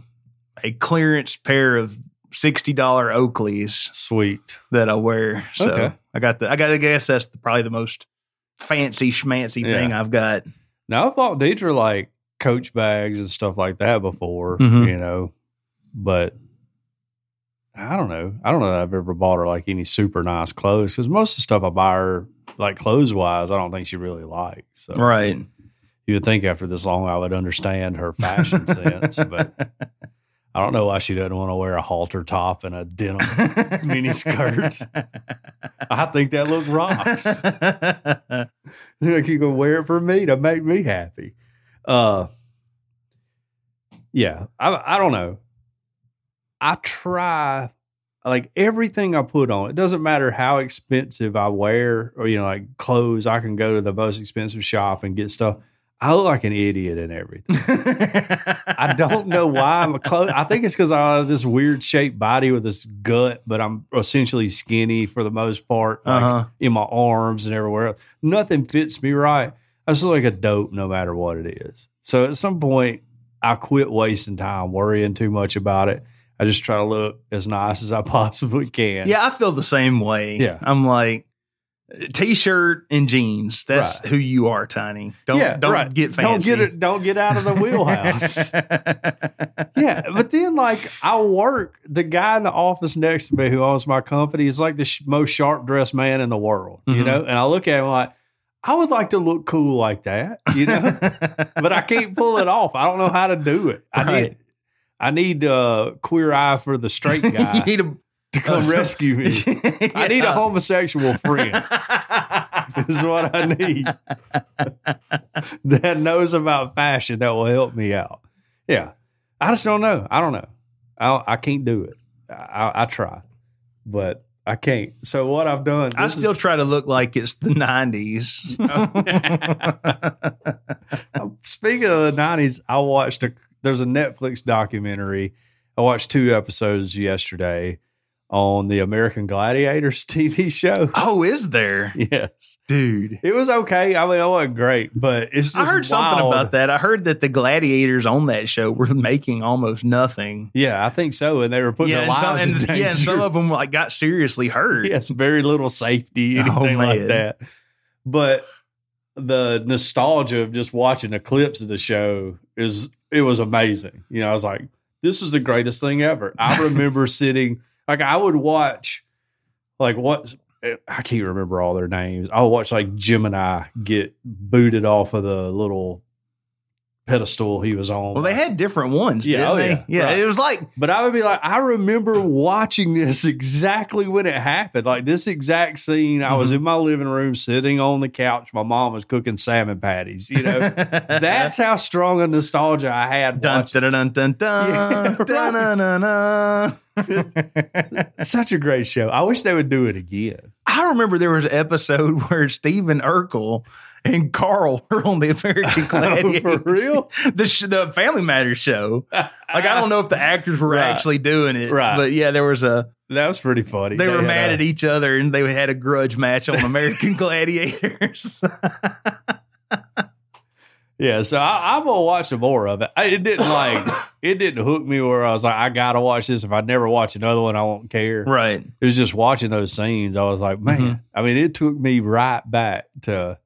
a clearance pair of sixty dollar Oakleys Sweet. that I wear. So Okay. I got the I got to guess that's the, probably the most fancy schmancy Yeah. thing I've got. Now I've bought Deidre like coach bags and stuff like that before, Mhm. you know, but I don't know. I don't know that I've ever bought her like any super nice clothes because most of the stuff I buy her, like clothes wise, I don't think she really likes. So Right. you would think after this long I would understand her fashion sense, but I don't know why she doesn't want to wear a halter top and a denim mini skirt. I think that look rocks. like you can wear it for me to make me happy. Uh yeah, I, I don't know. I try like everything I put on. It doesn't matter how expensive I wear or you know like clothes. I can go to the most expensive shop and get stuff. I look like an idiot in everything. I don't know why I'm a close. I think it's because I have this weird shaped body with this gut, but I'm essentially skinny for the most part, like Uh-huh. in my arms and everywhere. else. Nothing fits me right. I just look like a dope no matter what it is. So at some point, I quit wasting time worrying too much about it. I just try to look as nice as I possibly can. Yeah, I feel the same way. Yeah. I'm like t-shirt and jeans. That's Right. who you are, Tiny. Don't Yeah, don't right. get Don't get it. Don't get out of the wheelhouse. yeah, but then like I work, the guy in the office next to me who owns my company is like the sh- most sharp dressed man in the world, you Mhm. know. And I look at him like, I would like to look cool like that, you know, but I can't pull it off. I don't know how to do it. I need. I need uh, Queer Eye for the straight guy you need a to come rescue me. I need a homosexual friend. is what I need that knows about fashion that will help me out. Yeah, I just don't know. I don't know. I I can't do it. I, I try, but I can't. So what I've done, I still is- try to look like it's the 90s. Um, speaking of the nineties, I watched a. There's a Netflix documentary. I watched two episodes yesterday on the American Gladiators TV show. oh, is there? Yes, Dude. it was okay. I mean, it wasn't great, but it's just I heard something about that. I heard that the gladiators on that show were making almost nothing. Yeah, I think so. And they were putting yeah, their and some, lives in and, danger. yeah, and some of them like got seriously hurt. yes, very little safety, Oh, anything like that. But the nostalgia of just watching a clips of the show is it was amazing. You know, I was like, this is the greatest thing ever. I remember sitting like I would watch like what I can't remember all their names. I would watch like Gemini get booted off of the little pedestal he was on. Well, they had different ones. Yeah, didn't oh, they? yeah, yeah. right. It was like But I would be like, I remember watching this exactly when it happened. Like this exact scene. I was Mhm. in my living room sitting on the couch. My mom was cooking salmon patties. You know, that's how strong a nostalgia I had. dun dun dun dun dun dun dun dun dun. Such a great show. I wish they would do it again. I remember there was an episode where Stephen Urkel and Carl were on the American Gladiators. For real? The, sh- the Family Matters show. Like, I don't know if the actors were Right. actually doing it. Right. But yeah, there was a, That was pretty funny. they were mad a- at each other and they had a grudge match on American Gladiators. Yeah, so I, I'm gonna watch some more of it. It didn't like it didn't hook me where I was like, I gotta watch this. If I never watch another one, I won't care. right. it was just watching those scenes. I was like, man, Mhm. I mean, it took me right back to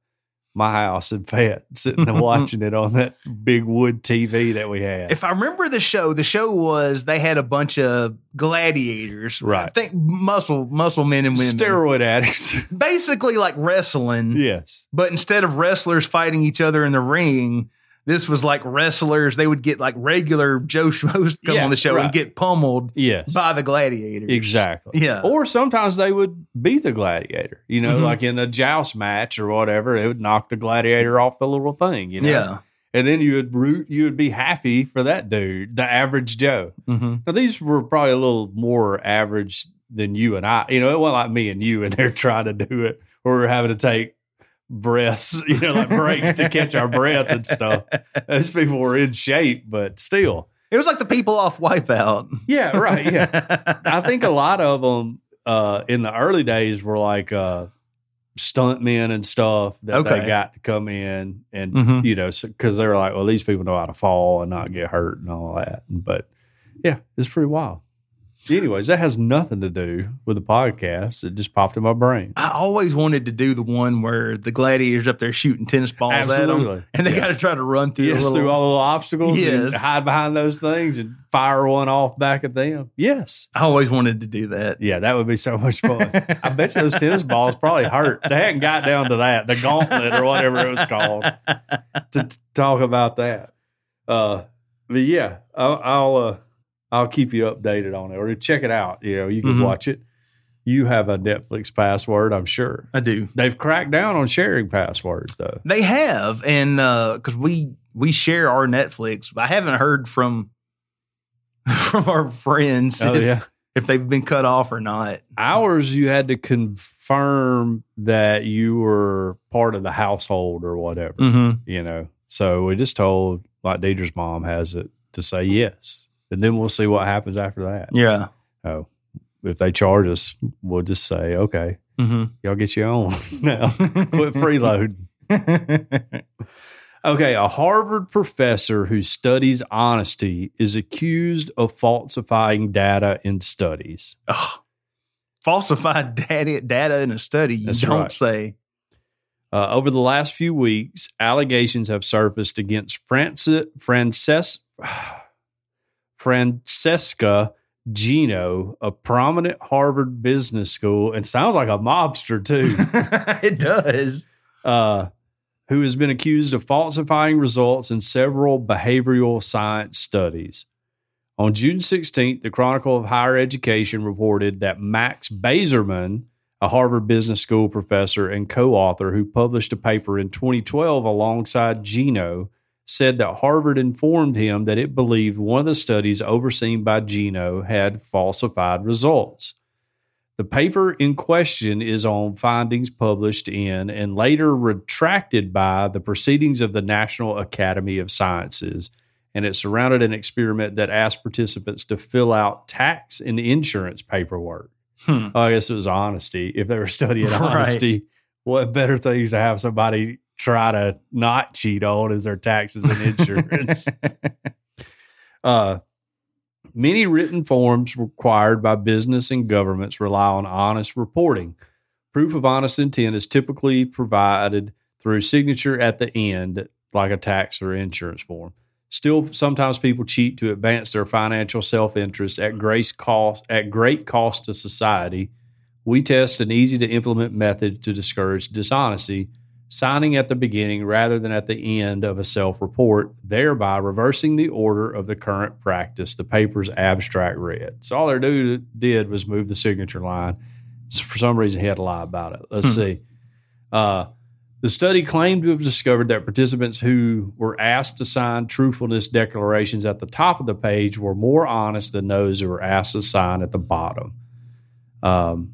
my house and Fayette, sitting and watching it on that big wood TV that we had. If I remember the show, the show was they had a bunch of gladiators. Right. I think muscle muscle men and women. Steroid addicts. Basically like wrestling. yes. But instead of wrestlers fighting each other in the ring, this was like wrestlers. They would get like regular Joe Schmoes to come Yeah, on the show right. and get pummeled Yes. by the gladiators. exactly. Yeah. Or sometimes they would be the gladiator, you know, Mhm. like in a joust match or whatever. It would knock the gladiator off the little thing, you know. Yeah. And then you would root, you would be happy for that dude, the average Joe. hmm Now these were probably a little more average than you and I. You know, it wasn't like me and you, and they're trying to do it, or we're having to take breaths, you know, like breaks to catch our breath and stuff. Those people were in shape, but still, It was like the people off Wipeout. yeah, right, yeah. I think a lot of them uh, in the early days were like uh, stunt men and stuff that Okay. they got to come in and Mhm. you know because they were like, well, these people know how to fall and not get hurt and all that. But yeah, it's pretty wild. Anyways, that has nothing to do with the podcast. It just popped in my brain. I always wanted to do the one where the gladiators up there shooting tennis balls at them, and they Yeah. got to try to run through. Yes, little, through all the little obstacles and Yes. hide behind those things and fire one off back at them. Yes. I always wanted to do that. Yeah, that would be so much fun. I bet you those tennis balls probably hurt. They hadn't got down to that, the gauntlet or whatever it was called, to talk about that. Uh, but yeah, I'll I'll, uh, I'll keep you updated on it or check it out. You know, you can Mhm. watch it. You have a Netflix password, I'm sure. I do. They've cracked down on sharing passwords though. They have, and because we we share our Netflix, I haven't heard from from our friends Oh if, yeah. if they've been cut off or not. Ours, you had to confirm that you were part of the household or whatever. Mm-hmm. You know, so we just told like Deidre's mom has it to say yes, and then we'll see what happens after that. Yeah. Oh, if they charge us, we'll just say okay, Mm-hmm. y'all get your own now. Quit freeloading. Okay, a Harvard professor who studies honesty is accused of falsifying data in studies. Falsified data, data in a study. You That's don't right. say. Uh, over the last few weeks, allegations have surfaced against Francis, Frances, Francesca Gino, a prominent Harvard business school, and sounds like a mobster too. it does. uh, who has been accused of falsifying results in several behavioral science studies. On June 16th, the Chronicle of Higher Education reported that Max Bazerman, a Harvard Business School professor and co author who published a paper in 2012 alongside Gino, said that Harvard informed him that it believed one of the studies overseen by Gino had falsified results. The paper in question is on findings published in and later retracted by the Proceedings of the National Academy of Sciences. And it surrounded an experiment that asked participants to fill out tax and insurance paperwork. Hmm. I guess it was honesty. If they were studying Right. honesty, what better things to have somebody try to not cheat on is their taxes and insurance. Uh, many written forms required by business and governments rely on honest reporting. Proof of honest intent is typically provided through signature at the end, like a tax or insurance form. Still, sometimes people cheat to advance their financial self-interest at great cost at great cost to society. We test an easy to implement method to discourage dishonesty, signing at the beginning rather than at the end of a self report, thereby reversing the order of the current practice, the paper's abstract read. So all their dude did was move the signature line. So for some reason, he had to lie about it. Let's Hmm. see. Uh, the study claimed to have discovered that participants who were asked to sign truthfulness declarations at the top of the page were more honest than those who were asked to sign at the bottom. Um,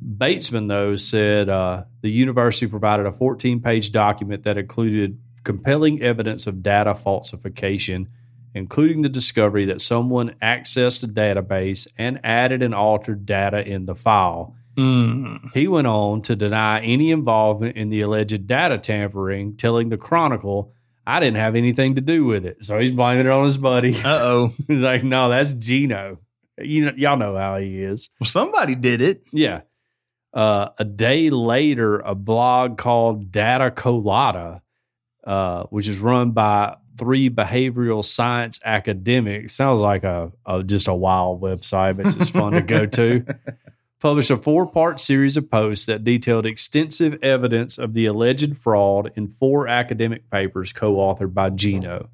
Batesman, though, said uh, the university provided a 14 page document that included compelling evidence of data falsification, including the discovery that someone accessed a database and added and altered data in the file. Mm. He went on to deny any involvement in the alleged data tampering, telling the Chronicle, I didn't have anything to do with it. So he's blaming it on his buddy. Uh oh. he's like, no, that's Gino. You know, y'all know how he is. Well, somebody did it. Yeah. Uh, a day later, a blog called Data Colada, uh, which is run by three behavioral science academics, sounds like a, a just a wild website, but it's just fun to go to. Published a four part series of posts that detailed extensive evidence of the alleged fraud in four academic papers co authored by Gino.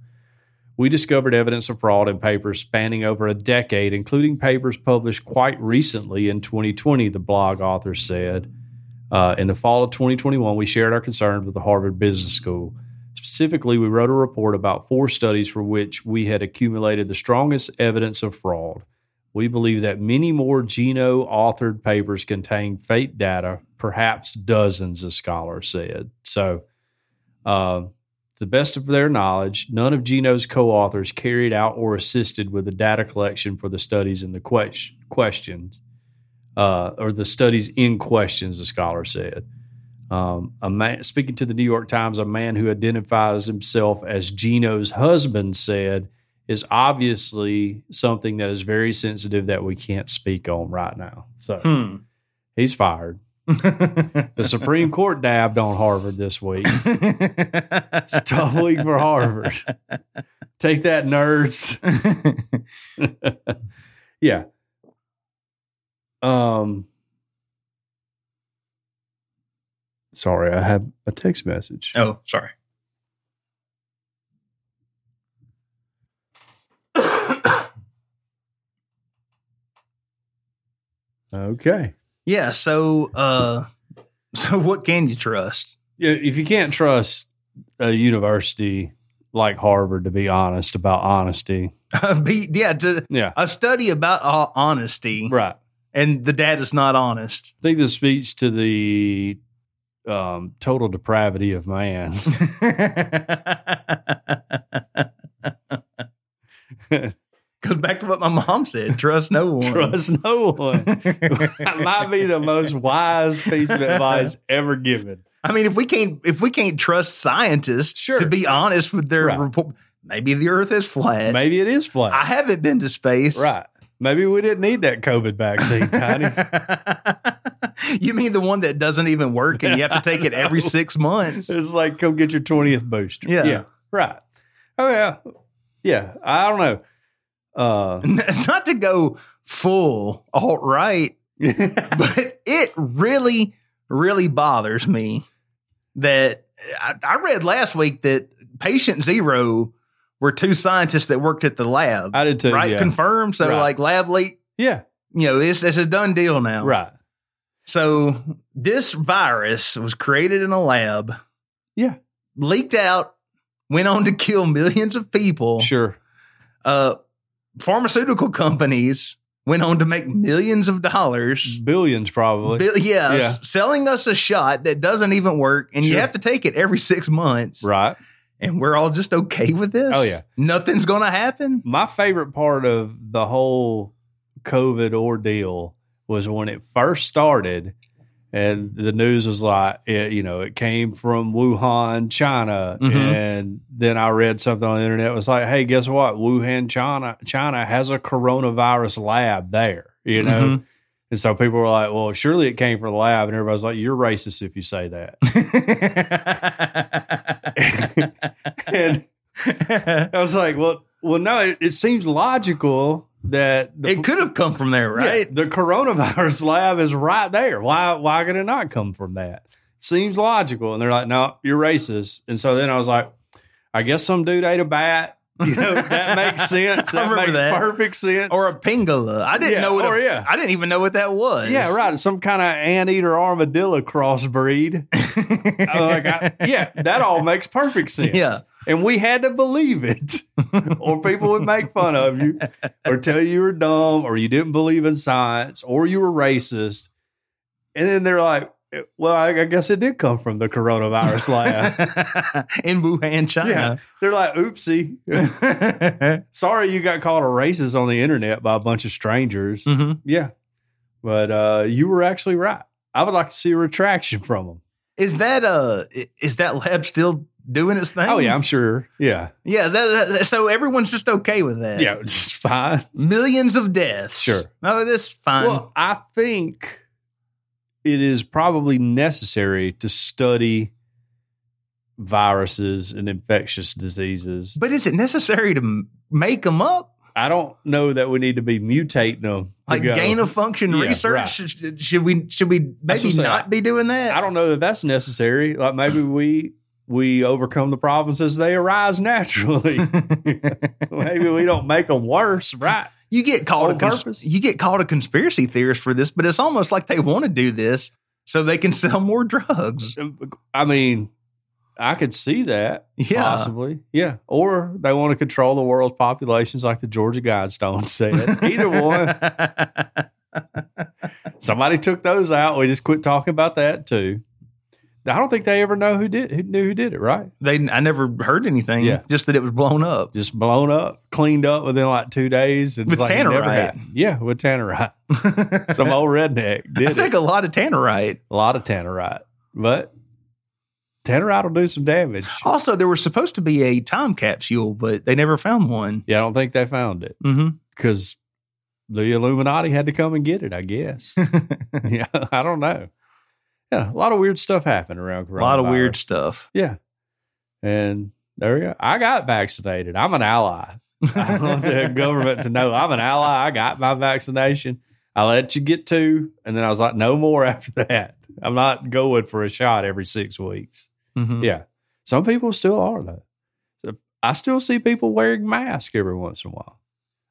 We discovered evidence of fraud in papers spanning over a decade, including papers published quite recently in 2020, the blog author said. Uh, in the fall of 2021, we shared our concerns with the Harvard Business School. Specifically, we wrote a report about four studies for which we had accumulated the strongest evidence of fraud. We believe that many more Gino authored papers contain fake data, perhaps dozens, as scholars said. So, uh, to the best of their knowledge, none of Gino's co authors carried out or assisted with the data collection for the studies in the que- questions, uh, or the studies in questions, the scholar said. Um, a man, speaking to the New York Times, a man who identifies himself as Gino's husband said, is obviously something that is very sensitive that we can't speak on right now. So Hmm. he's fired. The Supreme Court dabbed on Harvard this week. It's a tough week for Harvard. Take that, nerds. yeah. Um. Sorry, I have a text message. oh, sorry. Okay. Yeah. So, uh, so what can you trust? Yeah, if you can't trust a university like Harvard to be honest about honesty, Be, yeah, to, Yeah. a study about uh, honesty, Right. and the dad is not honest. I think this speaks to the um, total depravity of man. Goes back to what my mom said: trust no one. Trust no one. that might be the most wise piece of advice ever given. I mean, if we can't if we can't trust scientists Sure. to be honest with their Right. report, maybe the Earth is flat. Maybe it is flat. I haven't been to space. right. Maybe we didn't need that COVID vaccine, Tiny. you mean the one that doesn't even work and you have to take it every six months? It's like come get your twentieth booster. Yeah. right. Oh yeah, yeah. I don't know. Uh, Not to go full alt right, but it really, really bothers me that I, I read last week that patient zero were two scientists that worked at the lab. I did too. right? Yeah. Confirmed. So Right. like lab leak, yeah. you know, it's it's a done deal now. Right. So this virus was created in a lab, Yeah. leaked out, went on to kill millions of people. Sure. Uh, pharmaceutical companies went on to make millions of dollars. Billions probably. Bill- yeah, Yeah. selling us a shot that doesn't even work, and you have to take it every six months. right. And we're all just okay with this. Oh, yeah. nothing's gonna happen. My favorite part of the whole COVID ordeal was when it first started, and the news was like, it, you know, it came from Wuhan, China, Mhm. and then I read something on the internet it was like, hey, guess what? Wuhan, China, China has a coronavirus lab there, you know. Mhm. And so people were like, well, surely it came from the lab. And everybody's like, you're racist if you say that. and I was like, well, well, no, it, it seems logical that the, it could have come from there, yeah, right? the coronavirus lab is right there. Why why could it not come from that? Seems logical. And they're like, no, you're racist. And so then I was like, I guess some dude ate a bat. You know, that makes sense. That makes that. perfect sense. Or a pingala. I didn't Yeah, know what. or a- yeah. I didn't even know what that was. yeah, right. Some kind of anteater armadillo crossbreed. I was like, I- yeah, that all makes perfect sense. Yeah. And we had to believe it, or people would make fun of you, or tell you you were dumb, or you didn't believe in science, or you were racist. And then they're like, well, I, I guess it did come from the coronavirus lab. in Wuhan, China. Yeah. They're like, oopsie. Sorry you got called a racist on the internet by a bunch of strangers. Mhm. Yeah. But uh, you were actually right. I would like to see a retraction from them. Is that uh is that lab still doing its thing? Oh, yeah, I'm sure. Yeah. yeah. That, that- so everyone's just okay with that. Yeah, it's fine. millions of deaths. Sure. Oh, that's fine. Well, I think it is probably necessary to study viruses and infectious diseases. but is it necessary to m- make them up? I don't know that we need to be mutating them. Like go. gain of function Yeah, research? right. Should, should we should we maybe not be doing that? I don't know that that's necessary. Like maybe we we overcome the problems as they arise naturally. maybe we don't make them worse, right? You get called a cons- you get called a conspiracy theorist for this, but it's almost like they want to do this so they can sell more drugs. Um, I mean, I could see that Yeah. possibly, yeah. Or they want to control the world's populations, like the Georgia Guidestones said. Either one. Somebody took those out. We just quit talking about that too. I don't think they ever know who did who knew who did it. Right? they I never heard anything. Yeah. Just that it was blown up. Just blown up, cleaned up within like two days. And With like tannerite. Yeah, with tannerite. Some old redneck I did it. think a lot of tannerite. A lot of tannerite, but tannerite will do some damage. Also, there was supposed to be a time capsule, but they never found one. Yeah, I don't think they found it Mm-hmm. because the Illuminati had to come and get it. I guess. yeah, I don't know. Yeah, a lot of weird stuff happened around. a lot of weird stuff. Yeah. And there we go. I got vaccinated. I'm an ally. I want the government to know I'm an ally. I got my vaccination. I let you get two. And then I was like, no more after that. I'm not going for a shot every six weeks. Mhm. Yeah. Some people still are, though. I still see people wearing masks every once in a while.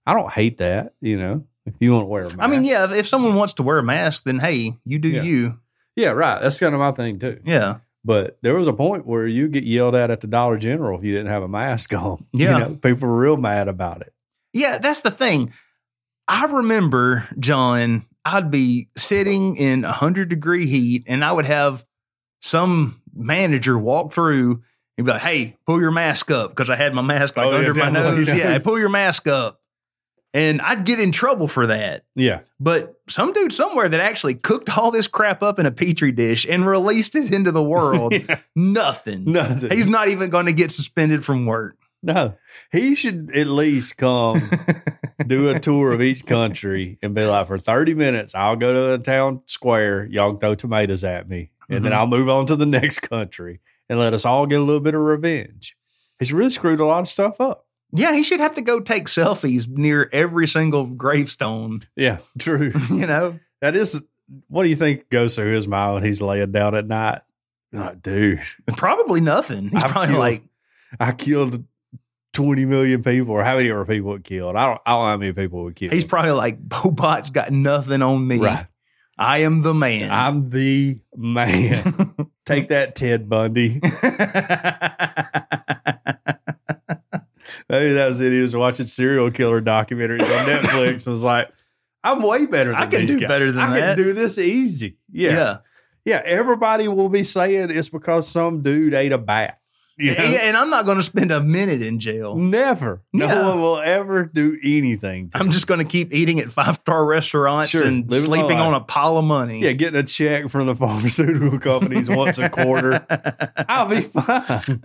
I don't hate that, you know, if you want to wear a mask. I mean, yeah, if, if someone wants to wear a mask, then hey, you do Yeah. you. Yeah, right. That's kind of my thing, too. Yeah. But there was a point where you get yelled at at the Dollar General if you didn't have a mask on. You Yeah. know, people were real mad about it. Yeah, that's the thing. I remember, John, I'd be sitting in 100 degree heat and I would have some manager walk through and be like, hey, pull your mask up because I had my mask like Oh, yeah, under my down nose. Yeah, pull your mask up. And I'd get in trouble for that. Yeah. But some dude somewhere that actually cooked all this crap up in a petri dish and released it into the world, Yeah. nothing. Nothing. He's not even going to get suspended from work. no. He should at least come do a tour of each country and be like, for 30 minutes, I'll go to the town square. Y'all can throw tomatoes at me. And then Mhm. I'll move on to the next country and let us all get a little bit of revenge. He's really screwed a lot of stuff up. Yeah, he should have to go take selfies near every single gravestone. Yeah, true. You know, that is, what do you think goes through his mind when he's laying down at night? Like, dude, probably nothing. He's I've probably killed- like, I killed 20 million people, or how many ever people it killed? I don't, I don't know how many people would kill. he's probably like, Bobot's got nothing on me. right. I am the man. I'm the man. Take that, Ted Bundy. Maybe that was it. He was watching serial killer documentaries on Netflix and was like, I'm way better than I can these do guys. better than I that." can do this easy. Yeah. yeah. yeah. Everybody will be saying it's because some dude ate a bat. You know? Yeah, and I'm not going to spend a minute in jail. Never. No Yeah. one will ever do anything. To I'm just going to keep eating at five star restaurants Sure, and living sleeping on a pile of money. yeah, getting a check from the pharmaceutical companies once a quarter. I'll be fine.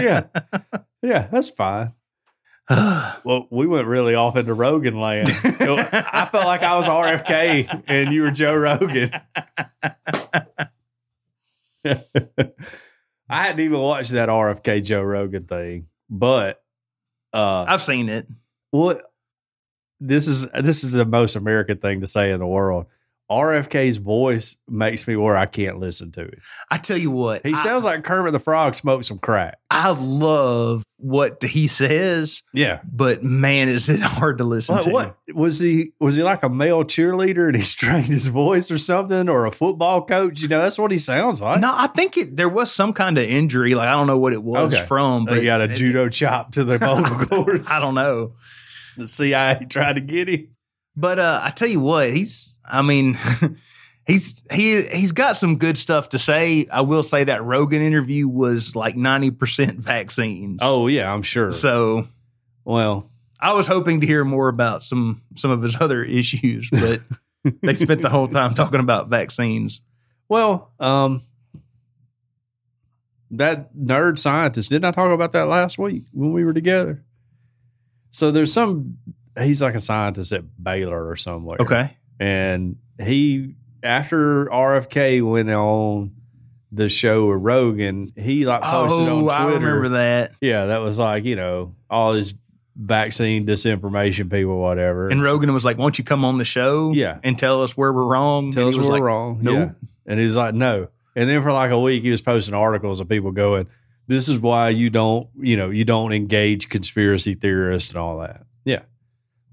Yeah. Yeah, that's fine. Well, we went really off into Rogan land. I felt like I was RFK and you were Joe Rogan. I hadn't even watched that RFK Joe Rogan thing, but uh, I've seen it. what this is this is the most American thing to say in the world. RFK's voice makes me where I can't listen to it. I tell you what, He I, sounds like Kermit the Frog smoked some crack. I love what he says, Yeah. but man, is it hard to listen What, to. what was he? Was he like a male cheerleader and he strained his voice or something, or a football coach? You know, that's what he sounds like. No, I think it. There was some kind of injury. Like I don't know what it was Okay. from, but he got a it- judo chop to the vocal cords. I don't know. The CIA tried to get him. But uh, I tell you what, he's. I mean, he's he he's got some good stuff to say. I will say that Rogan interview was like ninety percent vaccines. Oh yeah, I'm sure. so well, I was hoping to hear more about some some of his other issues, but they spent the whole time talking about vaccines. well, um, that nerd scientist didn't I talk about that last week when we were together? So there's some. He's like a scientist at Baylor or somewhere. Okay. And he after RFK went on the show with Rogan, he like posted Oh, on Twitter. Oh, I remember that. Yeah, that was like you know all this vaccine disinformation people, whatever. And Rogan was like, "Won't you come on the show? Yeah. and tell us where we're wrong." tell and us he was we're wrong. "Nope." Yeah, and he's like, no. And then for like a week, he was posting articles of people going, "This is why you don't, you know, you don't engage conspiracy theorists and all that." Yeah.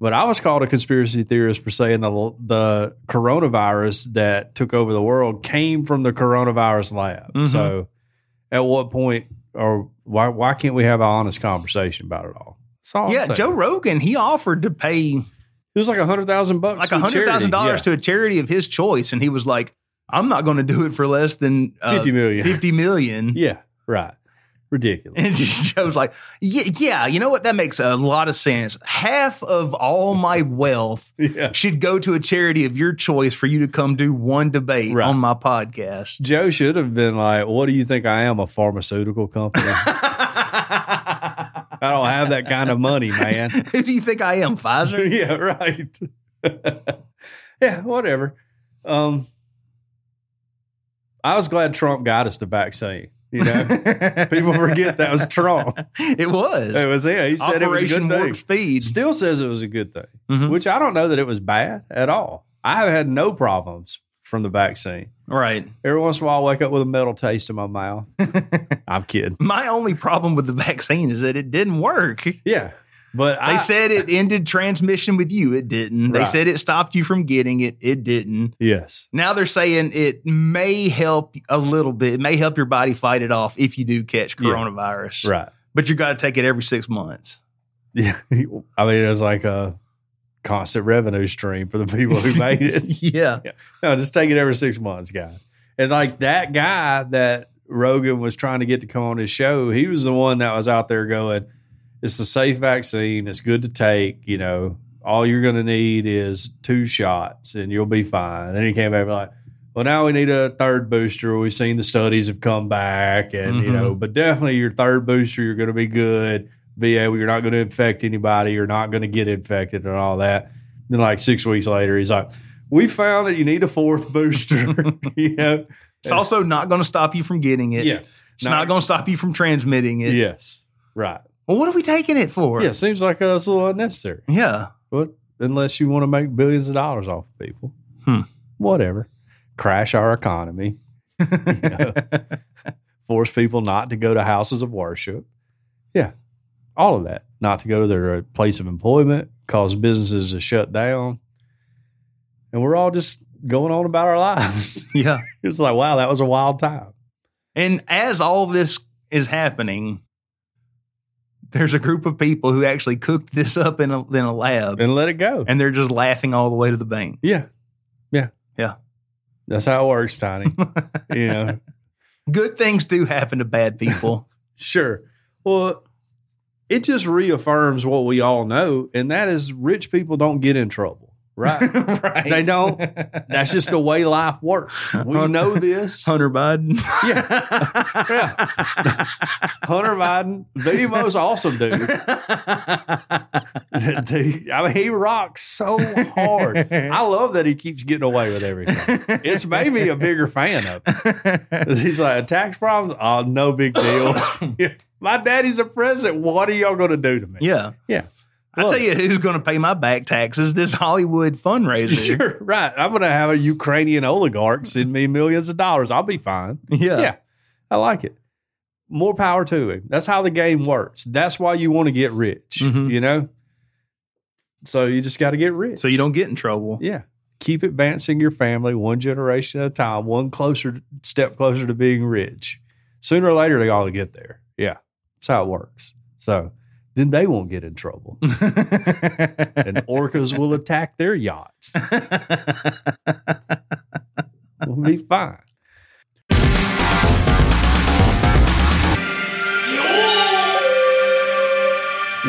But I was called a conspiracy theorist for saying the the coronavirus that took over the world came from the coronavirus lab. Mhm. So, at what point, or why why can't we have an honest conversation about it all? All Yeah. Joe Rogan, he offered to pay It was like a hundred thousand bucks, like a hundred thousand dollars charity. to a charity of his choice, and he was like, "I'm not going to do it for less than Yeah. uh, fifty million. fifty million. Yeah, right. Ridiculous. And Joe's like, yeah, yeah, you know what? That makes a lot of sense. Half of all my wealth yeah. should go to a charity of your choice for you to come do one debate Right. on my podcast. Joe should have been like, "What do you think I am? A pharmaceutical company? I don't have that kind of money, man." Who do you think I am, Pfizer? yeah, right. yeah, whatever. Um, I was glad Trump got us the vaccine. You know, people forget that was Trump. it was. It was yeah. He said Operation it was a good Warp thing. Speed. Still says it was a good thing, Mhm. which I don't know that it was bad at all. I have had no problems from the vaccine. Right. Every once in a while, I wake up with a metal taste in my mouth. I'm kidding. My only problem with the vaccine is that it didn't work. Yeah, but I, said it ended transmission with you. It didn't. They Right. said it stopped you from getting it. It didn't. yes, Now they're saying it may help a little bit. It may help your body fight it off if you do catch Yeah. coronavirus. right. But you got to take it every six months. Yeah, I mean, it was like a constant revenue stream for the people who made it. yeah. No, just take it every six months, guys. And like that guy that Rogan was trying to get to come on his show, he was the one that was out there going, "It's a safe vaccine. It's good to take. You know, all you're going to need is two shots, and you'll be fine." And then he came back like, "Well, now we need a third booster. We've seen the studies have come back, and you Mhm. know, but definitely your third booster, you're going to be good. Be able, you're not going to infect anybody. You're not going to get infected, and all that." Then, like six weeks later, he's like, "We found that you need a fourth booster." you know, It's also not going to stop you from getting it. yeah, It's not, going to stop you from transmitting it. Yes, right. Well, what are we taking it for? Yeah, seems like uh, it's a little unnecessary. Yeah. But unless you want to make billions of dollars off of people, Hmm. whatever. Crash our economy, know. force people not to go to houses of worship. Yeah, all of that. Not to go to their uh, place of employment, cause businesses to shut down. And we're all just going on about our lives. yeah. it's like, wow, that was a wild time. And as all this is happening, there's a group of people who actually cooked this up in a, in a lab And let it go. and they're just laughing all the way to the bank. Yeah. Yeah. Yeah. That's how it works, Tiny. you know, Good things do happen to bad people. sure. Well, it just reaffirms what we all know, and that is rich people don't get in trouble, right? right. They don't. That's just the way life works. We know this. Hunter Biden. Yeah. Hunter Biden, the most awesome dude. Dude, I mean, he rocks so hard. I love that he keeps getting away with everything. It's made me a bigger fan of it. He's like, tax problems? Oh, no big deal. My daddy's a president. What are y'all going to do to me? yeah. Yeah. I tell you who's going to pay my back taxes this Hollywood fundraiser. Sure, right. I'm going to have a Ukrainian oligarch send me millions of dollars. I'll be fine. Yeah. Yeah, I like it. More power to him. That's how the game works. That's why you want to get rich, Mhm. you know? So you just got to get rich. So you don't get in trouble. Yeah. Keep advancing your family one generation at a time, one closer step closer to being rich. Sooner or later, they all get there. Yeah. That's how it works. So then they won't get in trouble. and orcas will attack their yachts. We'll be fine.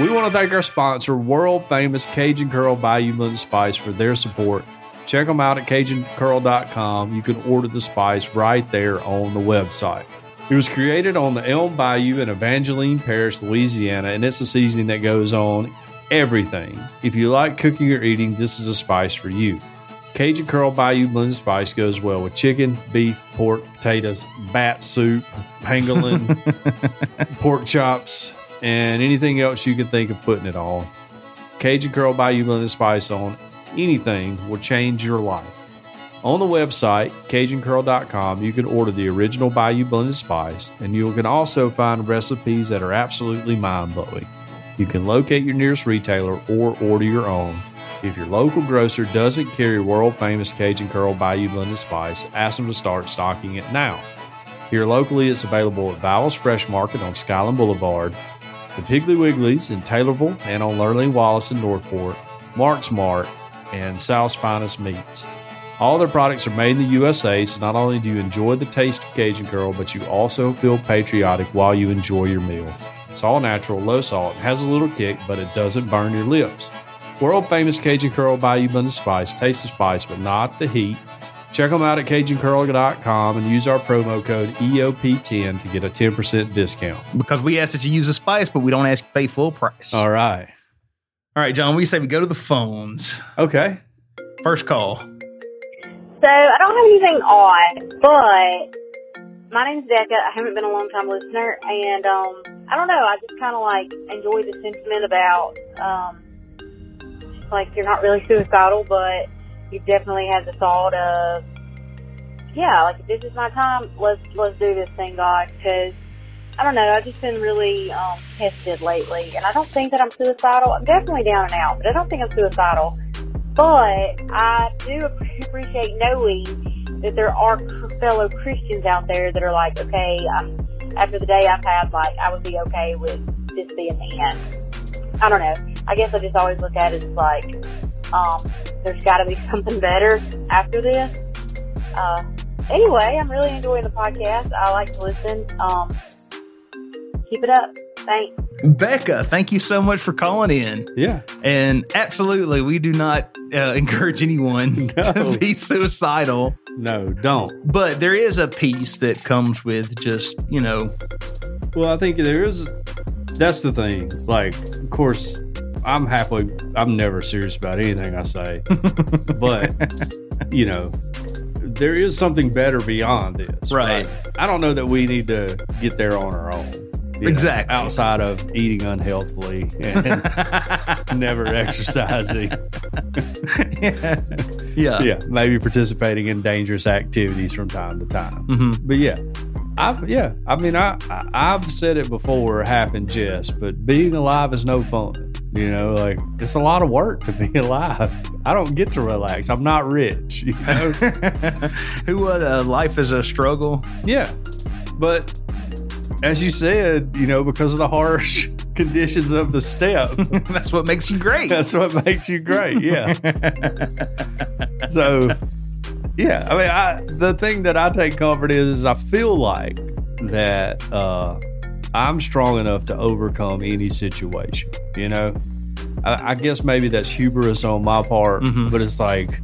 We want to thank our sponsor, world famous Cajun Curl Bayou Blended Spice, for their support. Check them out at CajunCurl.com. You can order the spice right there on the website. It was created on the Elm Bayou in Evangeline Parish, Louisiana, and it's a seasoning that goes on everything. If you like cooking or eating, this is a spice for you. Cajun Curl Bayou Blended Spice goes well with chicken, beef, pork, potatoes, bat soup, pangolin, pork chops, and anything else you can think of putting it on. Cajun Curl Bayou Blended Spice on anything will change your life. On the website, CajunCurl.com, you can order the original Bayou Blended Spice, and you can also find recipes that are absolutely mind blowing. You can locate your nearest retailer or order your own. If your local grocer doesn't carry world famous Cajun Curl Bayou Blended Spice, ask them to start stocking it now. Here locally, it's available at Bowles Fresh Market on Skyland Boulevard, the Piggly Wigglies in Taylorville and on Lurleen Wallace in Northport, Mark's Mart, and South Spinus Meats. All their products are made in the USA, so not only do you enjoy the taste of Cajun Curl, but you also feel patriotic while you enjoy your meal. It's all natural, low salt, has a little kick, but it doesn't burn your lips. World famous Cajun Curl Bayou Blended Spice tastes the spice, but not the heat. Check them out at CajunCurl.com and use our promo code EOP10 to get a 10% discount. Because we ask that you use the spice, but we don't ask you to pay full price. All right. All right, John, we say we go to the phones. Okay. First call. So I don't have anything on, but my name's Becca. I haven't been a long time listener, and um, I don't know. I just kind of like enjoy the sentiment about um, like you're not really suicidal, but you definitely have the thought of, yeah, like if this is my time, let's let's do this thing, God, because. I don't know. I've just been really um, tested lately, and I don't think that I'm suicidal. I'm definitely down and out, but I don't think I'm suicidal. But I do appreciate knowing that there are fellow Christians out there that are like, okay, um, after the day I've had, like, I would be okay with this being the end. I don't know. I guess I just always look at it as like, um, there's got to be something better after this. Uh, anyway, I'm really enjoying the podcast. I like to listen. Um, keep it up. Thanks. Becca, thank you so much for calling in. Yeah. And absolutely, we do not uh, encourage anyone No. to be suicidal. No, don't. But there is a piece that comes with just, you know, Well, I think there is. That's the thing. Like, of course, I'm halfway. I'm never serious about anything I say, but you know, there is something better beyond this. Right. I don't know that we need to get there on our own. You know, Exactly. outside of eating unhealthily and never exercising. yeah. yeah. yeah, maybe participating in dangerous activities from time to time. hmm But yeah, I've yeah, I mean, I, I I've said it before, half in jest, but being alive is no fun. You know, like it's a lot of work to be alive. I don't get to relax. I'm not rich. You know? Who would uh, life is a struggle? yeah, but as you said, you know, because of the harsh conditions of the steppe, That's what makes you great. that's what makes you great. Yeah. so yeah i mean i the thing that i take comfort is, is i feel like that uh i'm strong enough to overcome any situation you know i, I guess maybe that's hubris on my part Mhm. but it's like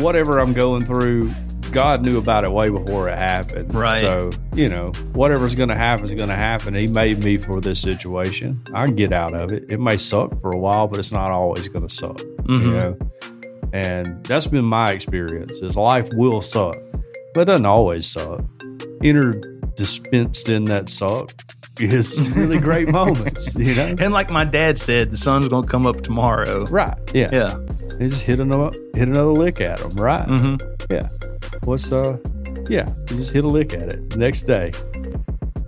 whatever i'm going through god knew about it way before it happened Right. so you know whatever's gonna happen is gonna happen he made me for this situation i get out of it it may suck for a while but it's not always gonna suck Mhm. you know and that's been my experience is life will suck but it doesn't always suck interdispensed in that suck is really great moments you know And like my dad said, the sun's going to come up tomorrow. right yeah, Yeah. and just hit another hit another lick at them right Mm-hmm. yeah what's uh yeah you just hit a lick at it next day.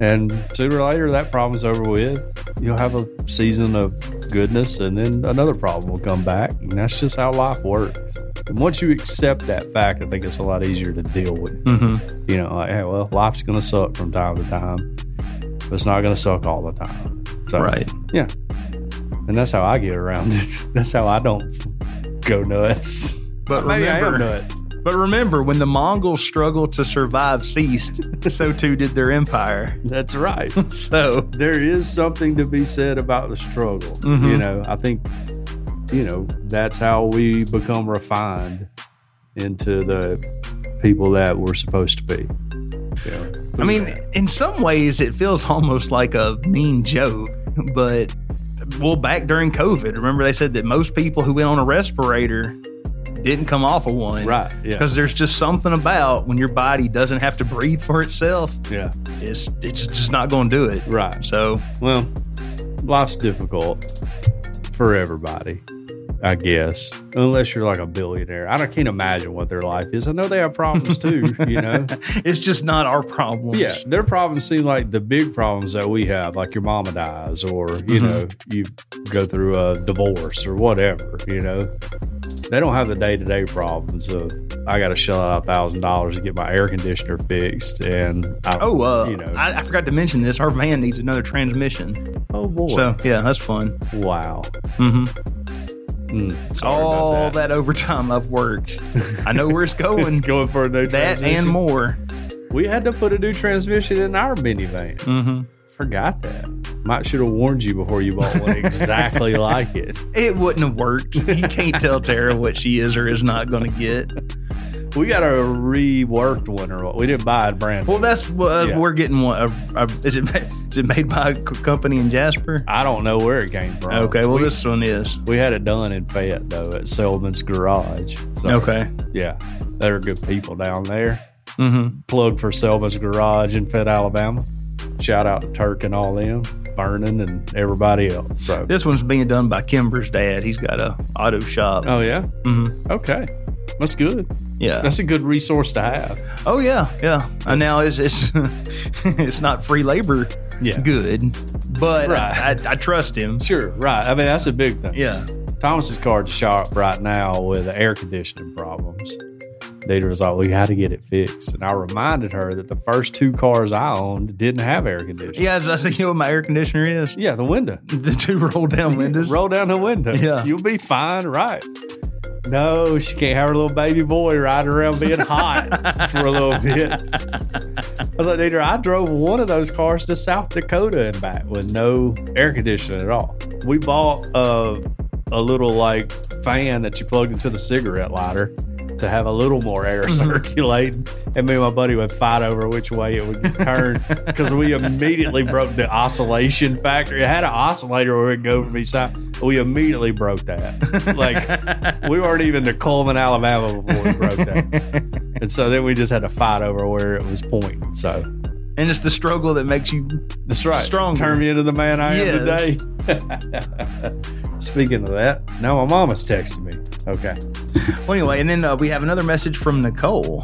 And sooner or later that problem's over with you'll have a season of goodness and then another problem will come back and that's just how life works. And once you accept that fact i think it's a lot easier to deal with. Hmm you know like hey well life's gonna suck from time to time but it's not gonna suck all the time. So Right. yeah. And that's how i get around it. That's how i don't go nuts. But maybe i am remember, nuts but remember, when the Mongols struggled to survive ceased, so too did their empire. that's right So, there is something to be said about the struggle. Mhm. You know, I think, you know, that's how we become refined into the people that we're supposed to be. You know, I mean, in some ways, it feels almost like a mean joke, but well, back during COVID, remember they said that most people who went on a respirator didn't come off of one. right? Yeah, Because there's just something about when your body doesn't have to breathe for itself, yeah, it's it's just not going to do it. right. So Well, life's difficult for everybody, I guess, unless you're like a billionaire. I don't- can't imagine what their life is. I know they have problems too. you know, it's just not our problem. Yeah, their problems seem like the big problems that we have, like your mama dies, or you Mhm. know, you go through a divorce or whatever. You know, they don't have the day to day problems of I got to shell out a thousand dollars to get my air conditioner fixed, and I, Oh, uh, you know, I, I forgot to mention this. Our van needs another transmission. oh boy, So yeah, that's fun. wow, hmm Mm, All that. overtime I've worked, I know where it's going. It's going for a new that transmission. and more. We had to put a new transmission in our minivan. hmm Forgot that. Might should have warned you before you bought one exactly like it. It wouldn't have worked. You can't tell Tara what she is or is not going to get. We got a reworked one, or what? We didn't buy it brand new. Well, that's what Yeah. we're getting. One, uh, uh, is it ma- is it made by a company in Jasper? I don't know where it came from. Okay, well we, this one is we had it done in Fayette though at Selman's Garage. So, okay. yeah, they're good people down there. Mm-hmm. Plug for Selman's Garage in Fayette, Alabama. Shout out to Turk and all them, Vernon and everybody else. So, This one's being done by Kimber's dad. He's got a auto shop. oh yeah, hmm okay, that's good. Yeah. That's a good resource to have. Oh yeah, yeah. And now it's it's it's not free labor Yeah, good, but Right. I, I, I trust him. sure, right. I mean, that's a big thing. Yeah. Thomas's car the shop right now with air conditioning problems. Deidre was like, "We got to get it fixed." And I reminded her that the first two cars I owned didn't have air conditioning. Yeah, I see you know what my air conditioner is. Yeah, the window. The two roll down windows. Roll down the window. Yeah. You'll be fine, right? No, she can't have her little baby boy riding around being hot for a little bit. I was like, Deidre, I drove one of those cars to South Dakota and back with no air conditioning at all. We bought a, a little like fan that you plugged into the cigarette lighter to have a little more air mm-hmm. circulating. And me and my buddy would fight over which way it would turn because we immediately broke the oscillation factor. It had an oscillator where it would go from each side. We immediately broke that. Like we weren't even to Cullman, Alabama before we broke that. And so then we just had to fight over where it was pointing. So and it's the struggle that makes you. that's right. Stronger. Turn me into the man I Yes. am today. Speaking of that, now my mama's texting me. Okay. Well, anyway, and then uh, we have another message from Nicole.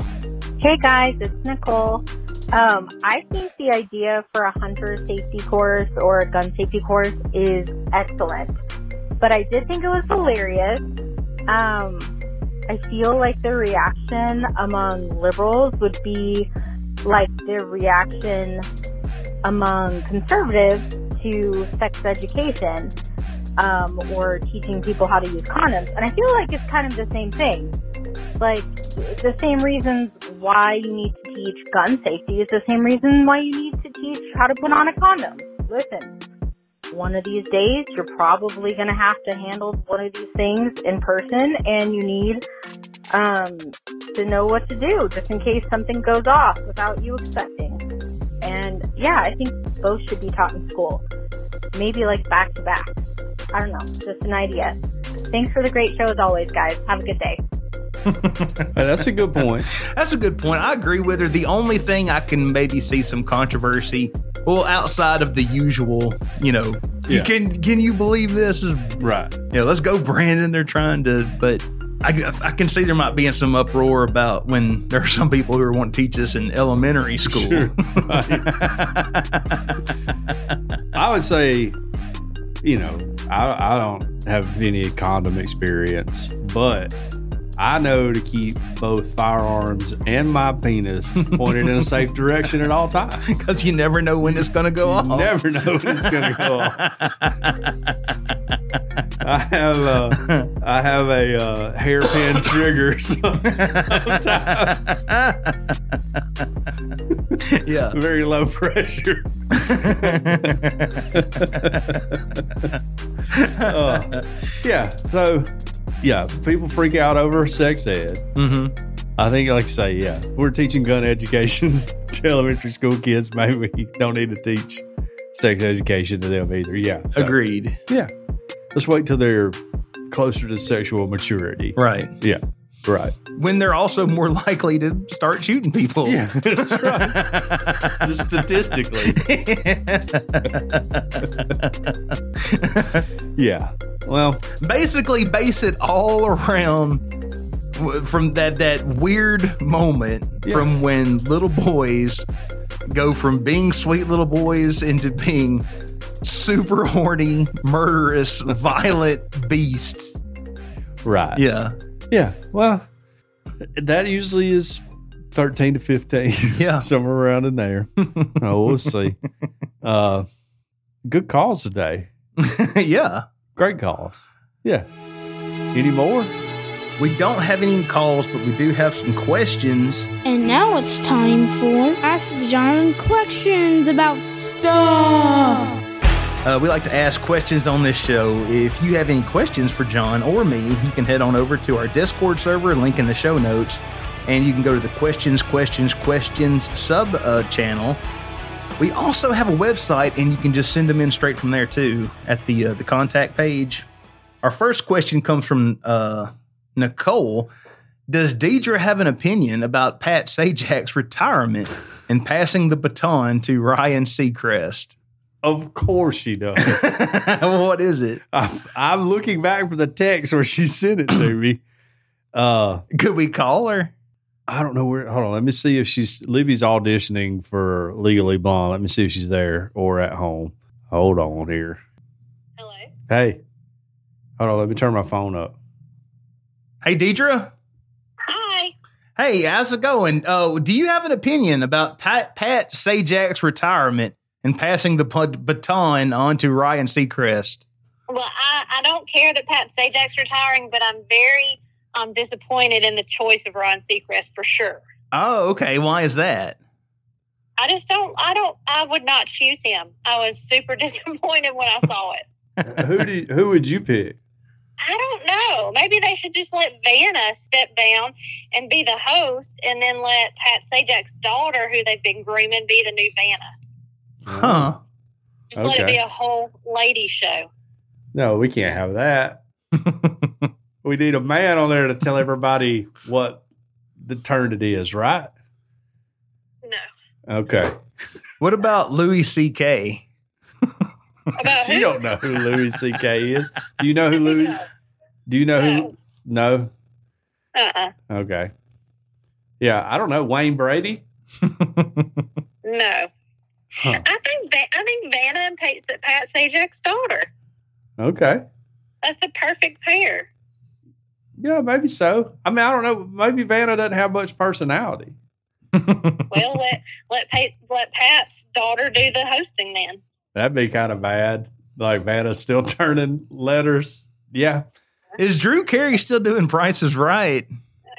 Hey guys, it's Nicole. Um, I think the idea for a hunter safety course or a gun safety course is excellent, but I did think it was hilarious. Um, I feel like the reaction among liberals would be like the reaction among conservatives to sex education um, or teaching people how to use condoms. And I feel like it's kind of the same thing. Like, the same reasons why you need to teach gun safety is the same reason why you need to teach how to put on a condom. Listen, one of these days you're probably going to have to handle one of these things in person and you need um, to know what to do just in case something goes off without you expecting. And yeah, I think both should be taught in school. Maybe like back to back. I don't know, just an idea. Thanks for the great show as always, guys. Have a good day. That's a good point. That's a good point. I agree with her. The only thing I can maybe see some controversy, well, outside of the usual, you know, you can can you believe this? Is Right. you know, let's go, Brandon. They're trying to, but I, I can see there might be some uproar about when there are some people who are wanting to teach this in elementary school. Sure. I would say, you know, I, I don't have any condom experience, but I know to keep both firearms and my penis pointed in a safe direction at all times. Because you never know when it's going to go off. Never know when it's going to go off. I have a, I have a uh, hairpin trigger sometimes. yeah. Very low pressure. Uh, yeah. So, yeah, people freak out over sex ed. hmm I think, like I say, yeah, we're teaching gun education to elementary school kids. Maybe we don't need to teach sex education to them either. Yeah. So, Agreed. Yeah. Let's wait till they're closer to sexual maturity. Right. Yeah. Right. When they're also more likely to start shooting people. Yeah. That's right. Just statistically. Yeah. Well, Basically, base it all around from that that weird moment Yeah. from when little boys go from being sweet little boys into being super horny, murderous, violent beasts. right. Yeah. Yeah. Well, that usually is 13 to 15. Yeah. Somewhere around in there. oh, we'll see. Uh, good calls today. yeah. Great calls. Yeah. Any more? We don't have any calls, but we do have some questions. And now it's time for Ask John questions about stuff. Uh, we like to ask questions on this show. If you have any questions for John or me, you can head on over to our Discord server, link in the show notes, and you can go to the questions, questions, questions sub uh, channel. We also have a website, and you can just send them in straight from there too at the uh, the contact page. Our first question comes from uh, Nicole. Does Deidre have an opinion about Pat Sajak's retirement and passing the baton to Ryan Seacrest? Of course she does. what is it? I'm, I'm looking back for the text where she sent it to me. Uh, Could we call her? I don't know where. Hold on. Let me see if she's Libby's auditioning for Legally Blonde. Let me see if she's there or at home. Hold on here. Hello. Hey, hold on. Let me turn my phone up. Hey, Deidre. Hi. Hey, how's it going? Uh, do you have an opinion about Pat, Pat Sajak's retirement and passing the put- baton on to Ryan Seacrest? Well, I, I don't care that Pat Sajak's retiring, but I'm very um, disappointed in the choice of Ryan Seacrest for sure. Oh, okay. Why is that? I just don't. I don't. I would not choose him. I was super disappointed when I saw it. who do you, who would you pick? I don't know. Maybe they should just let Vanna step down and be the host, and then let Pat Sajak's daughter, who they've been grooming, be the new Vanna. Huh. Just let it Okay. be a whole lady show. No, we can't have that. we need a man on there to tell everybody what the turn it is, right? No. Okay. What about Louis C.K.? About she don't know who Louis C.K. is. Do you know who Louis? No. Do you know who? No. Uh-uh. Okay. Yeah, I don't know. Wayne Brady. No. Huh. I think Va- I think Vanna and Pat, Pat Sajak's daughter. Okay. That's the perfect pair. Yeah, maybe so. I mean, I don't know. Maybe Vanna doesn't have much personality. Well, let let Pat, let Pat's daughter do the hosting then. That'd be kind of bad. Like Vanna's still turning letters. Yeah. Is Drew Carey still doing Prices Right?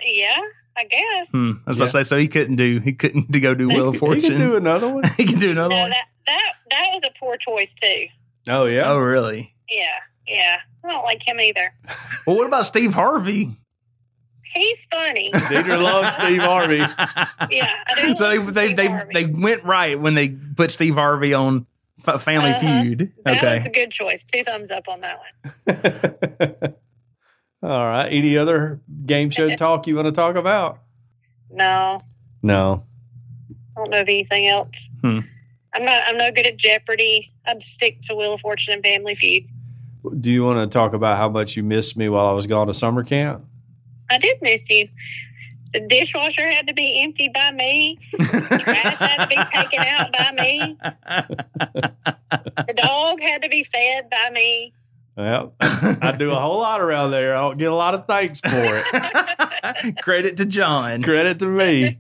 Yeah, I guess. Hmm. I was about to say, so he couldn't do he couldn't to go do Wheel of He could- He Fortune. could do another one. he can do another No, one. that that that was a poor choice too. Oh yeah. Oh, really? Yeah, yeah. I don't like him either. Well, what about Steve Harvey? He's funny. Deidre loves Steve Harvey. Yeah, I so they love they Steve they, Harvey. they went right when they put Steve Harvey on Family Uh-huh. Feud. that was a Okay. good choice. Two thumbs up on that one. All right. Any other game show talk you want to talk about? No, No. I don't know of anything else. Hmm. I'm not. I'm no good at Jeopardy. I'd stick to Wheel of Fortune and Family Feud. Do you want to talk about how much you missed me while I was gone to summer camp? I did miss you. The dishwasher had to be emptied by me. Trash had to be taken out by me. The dog had to be fed by me. Well, I do a whole lot around there. I don't get a lot of thanks for it. Credit to John. Credit to me.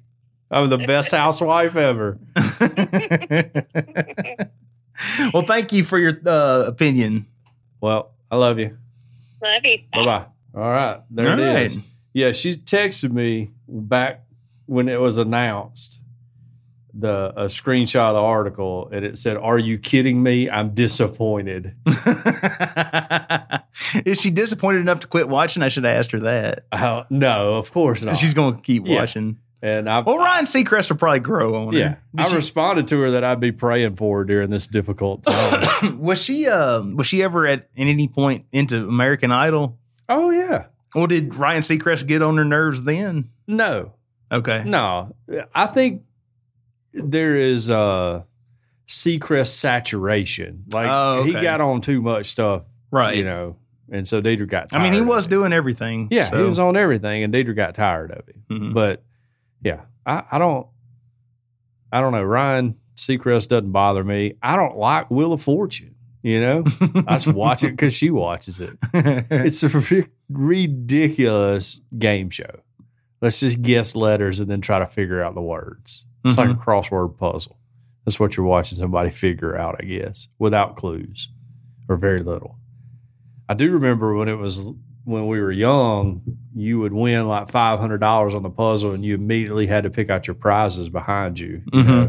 I'm the best housewife ever. well, thank you for your uh, opinion. Well, I love you. Love you. Bye bye. All right. There All it right. is. Yeah, she texted me back when it was announced the a screenshot of the article and it said, Are you kidding me? I'm disappointed. Is she disappointed enough to quit watching? I should have asked her that. Uh, no, of course not. She's going to keep Yeah. watching. and I Well, Ryan Seacrest will probably grow on her. Yeah. I she- responded to her that I'd be praying for her during this difficult time. was she uh, was she ever at, at any point into American Idol? oh yeah. Well, did Ryan Seacrest get on her nerves then? No. Okay. No. I think there is uh Seacrest saturation. Like Oh, he got on too much stuff, Right. you know. And so Deidre got I mean, he was it. doing everything. Yeah, so- he was on everything and Deidre got tired of it. Mhm. But yeah, I, I don't I don't know. Ryan Seacrest doesn't bother me. I don't like Wheel of Fortune, you know? I just watch it because she watches it. It's a ri- ridiculous game show. Let's just guess letters and then try to figure out the words. It's like a crossword puzzle. That's what you're watching somebody figure out, I guess, without clues or very little. I do remember when it was when we were young, you would win like five hundred dollars on the puzzle, and you immediately had to pick out your prizes behind you. you Mhm. know?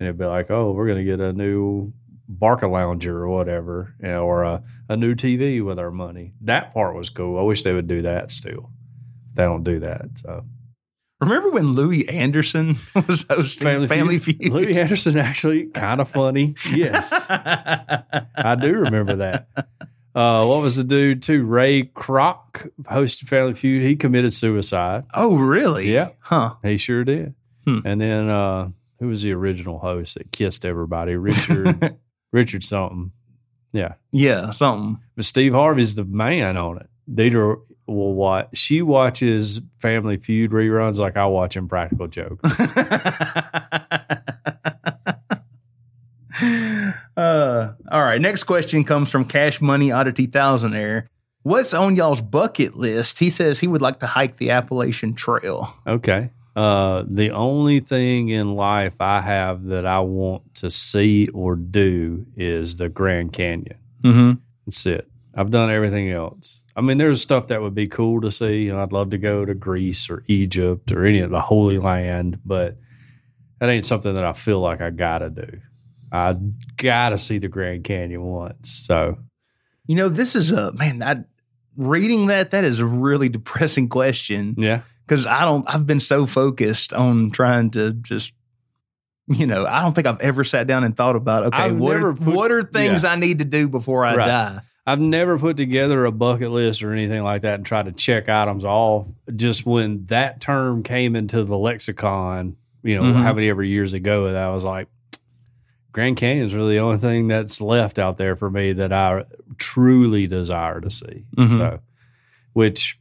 And it'd be like, "Oh, we're going to get a new Barca Lounger or whatever, you know, or a, a new TV with our money." That part was cool. I wish they would do that still. They don't do that. So Remember when Louie Anderson was hosting Family Family, Feud. Feud? Louie Anderson actually kind of funny. Yes, I do remember that. Uh, what was the dude too? Ray Kroc hosted Family Feud. He committed suicide. oh, really? Yeah. Huh. He sure did. Hmm. And then uh, who was the original host that kissed everybody? Richard Richard something. Yeah. yeah, something. But Steve Harvey's the man on it. Deidre will watch. She watches Family Feud reruns like I watch Impractical Joke. uh, all right. Next question comes from Cash Money Oddity Thousandaire. What's on y'all's bucket list? He says he would like to hike the Appalachian Trail. Okay. Uh, the only thing in life I have that I want to see or do is the Grand Canyon. Mm-hmm. That's it. I've done everything else. I mean, there's stuff that would be cool to see, and I'd love to go to Greece or Egypt or any of the Holy Land, but that ain't something that I feel like I gotta do. I gotta see the Grand Canyon once. So You know, this is a man. That reading that that is a really depressing question yeah, because I don't. I've been so focused on trying to just. You know, I don't think I've ever sat down and thought about okay, I've what are, put- what are things I need to do before I Right. die? I've never put together a bucket list or anything like that and tried to check items off. Just when that term came into the lexicon, you know, Mhm. how many ever years ago, that I was like, Grand Canyon's really the only thing that's left out there for me that I truly desire to see. Mhm. So, which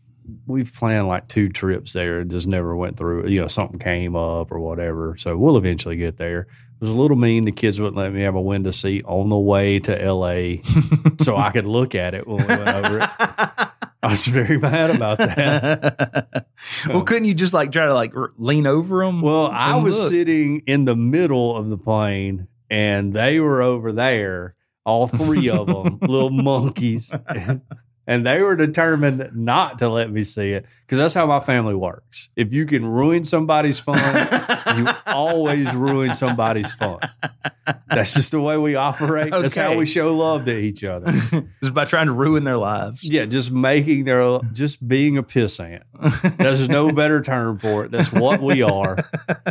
we've planned like two trips there and just never went through. You know, something came up or whatever. So we'll eventually get there. Was a little mean. The kids wouldn't let me have a window seat on the way to LA so I could look at it when we went over it. I was very mad about that. well, couldn't you just like try to like lean over them? Well, I was look? sitting in the middle of the plane and they were over there, all three of them, little monkeys. And, they were determined not to let me see it because that's how my family works. If you can ruin somebody's fun, you always ruin somebody's fun. That's just the way we operate. That's how we show love to each other. just by trying to ruin their lives. Yeah, just making their just being a pissant. There's no better term for it. That's what we are,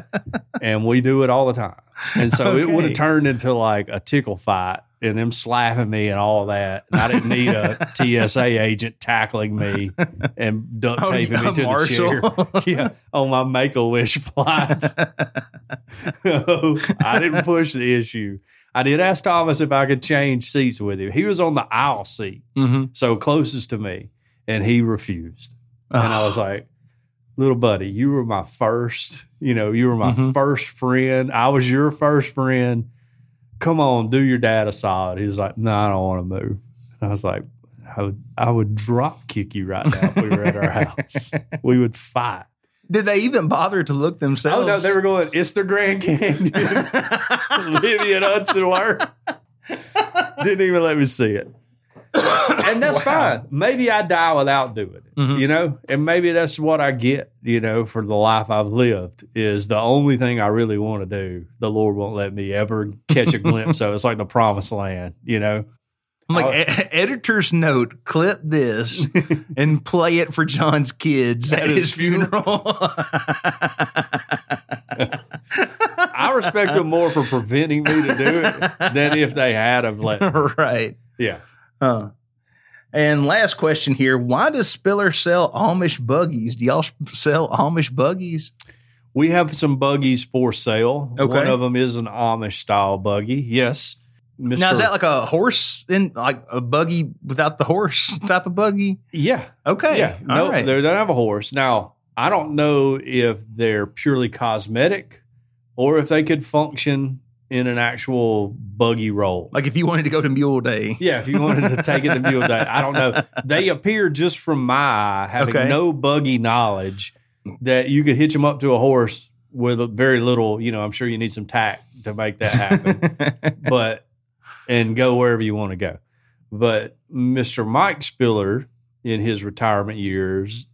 and we do it all the time. And so it would have turned into like a tickle fight and them slapping me and all that. And I didn't need a TSA agent tackling me and duct Oh, taping yeah, me to Marshall. the chair. Yeah, on my Make a Wish flight. I didn't push the issue. I did ask Thomas if I could change seats with him. He was on the aisle seat mm-hmm. so closest to me, and he refused. And I was like, little buddy, you were my first, you know, you were my Mhm. first friend. I was your first friend. Come on, do your dad a solid. He was like, no, I don't want to move. And I was like, I would, I would drop kick you right now if we were at our house. We would fight. Did they even bother to look themselves? Oh no, they were going. It's the Grand Canyon. Vivian Hudson Word. Didn't even let me see it. And that's Wow. fine. Maybe I die without doing Mhm. you know, and maybe that's what I get, you know, for the life I've lived is the only thing I really want to do. The Lord won't let me ever catch a glimpse of. It's like the promised land, you know. I'm like, "E- editor's note, clip this and play it for John's kids at, At his his funeral. I respect them more for preventing me to do it than if they had of let. right. Yeah. Huh. And last question here. Why does Spiller sell Amish buggies? Do y'all sell Amish buggies? We have some buggies for sale. Okay. One of them is an Amish style buggy. Yes. Mr. Now, is that like a horse in like a buggy without the horse type of buggy? yeah. Okay. Yeah. No, right. they don't have a horse. Now, I don't know if they're purely cosmetic or if they could function in an actual buggy role. Like if you wanted to go to Mule Day. Yeah, if you wanted to take it to Mule Day, I don't know. They appear just from my eye, having Okay. no buggy knowledge, that you could hitch them up to a horse with a very little. You know, I'm sure you need some tact to make that happen. but and go wherever you want to go. But Mr. Mike Spiller, in his retirement years,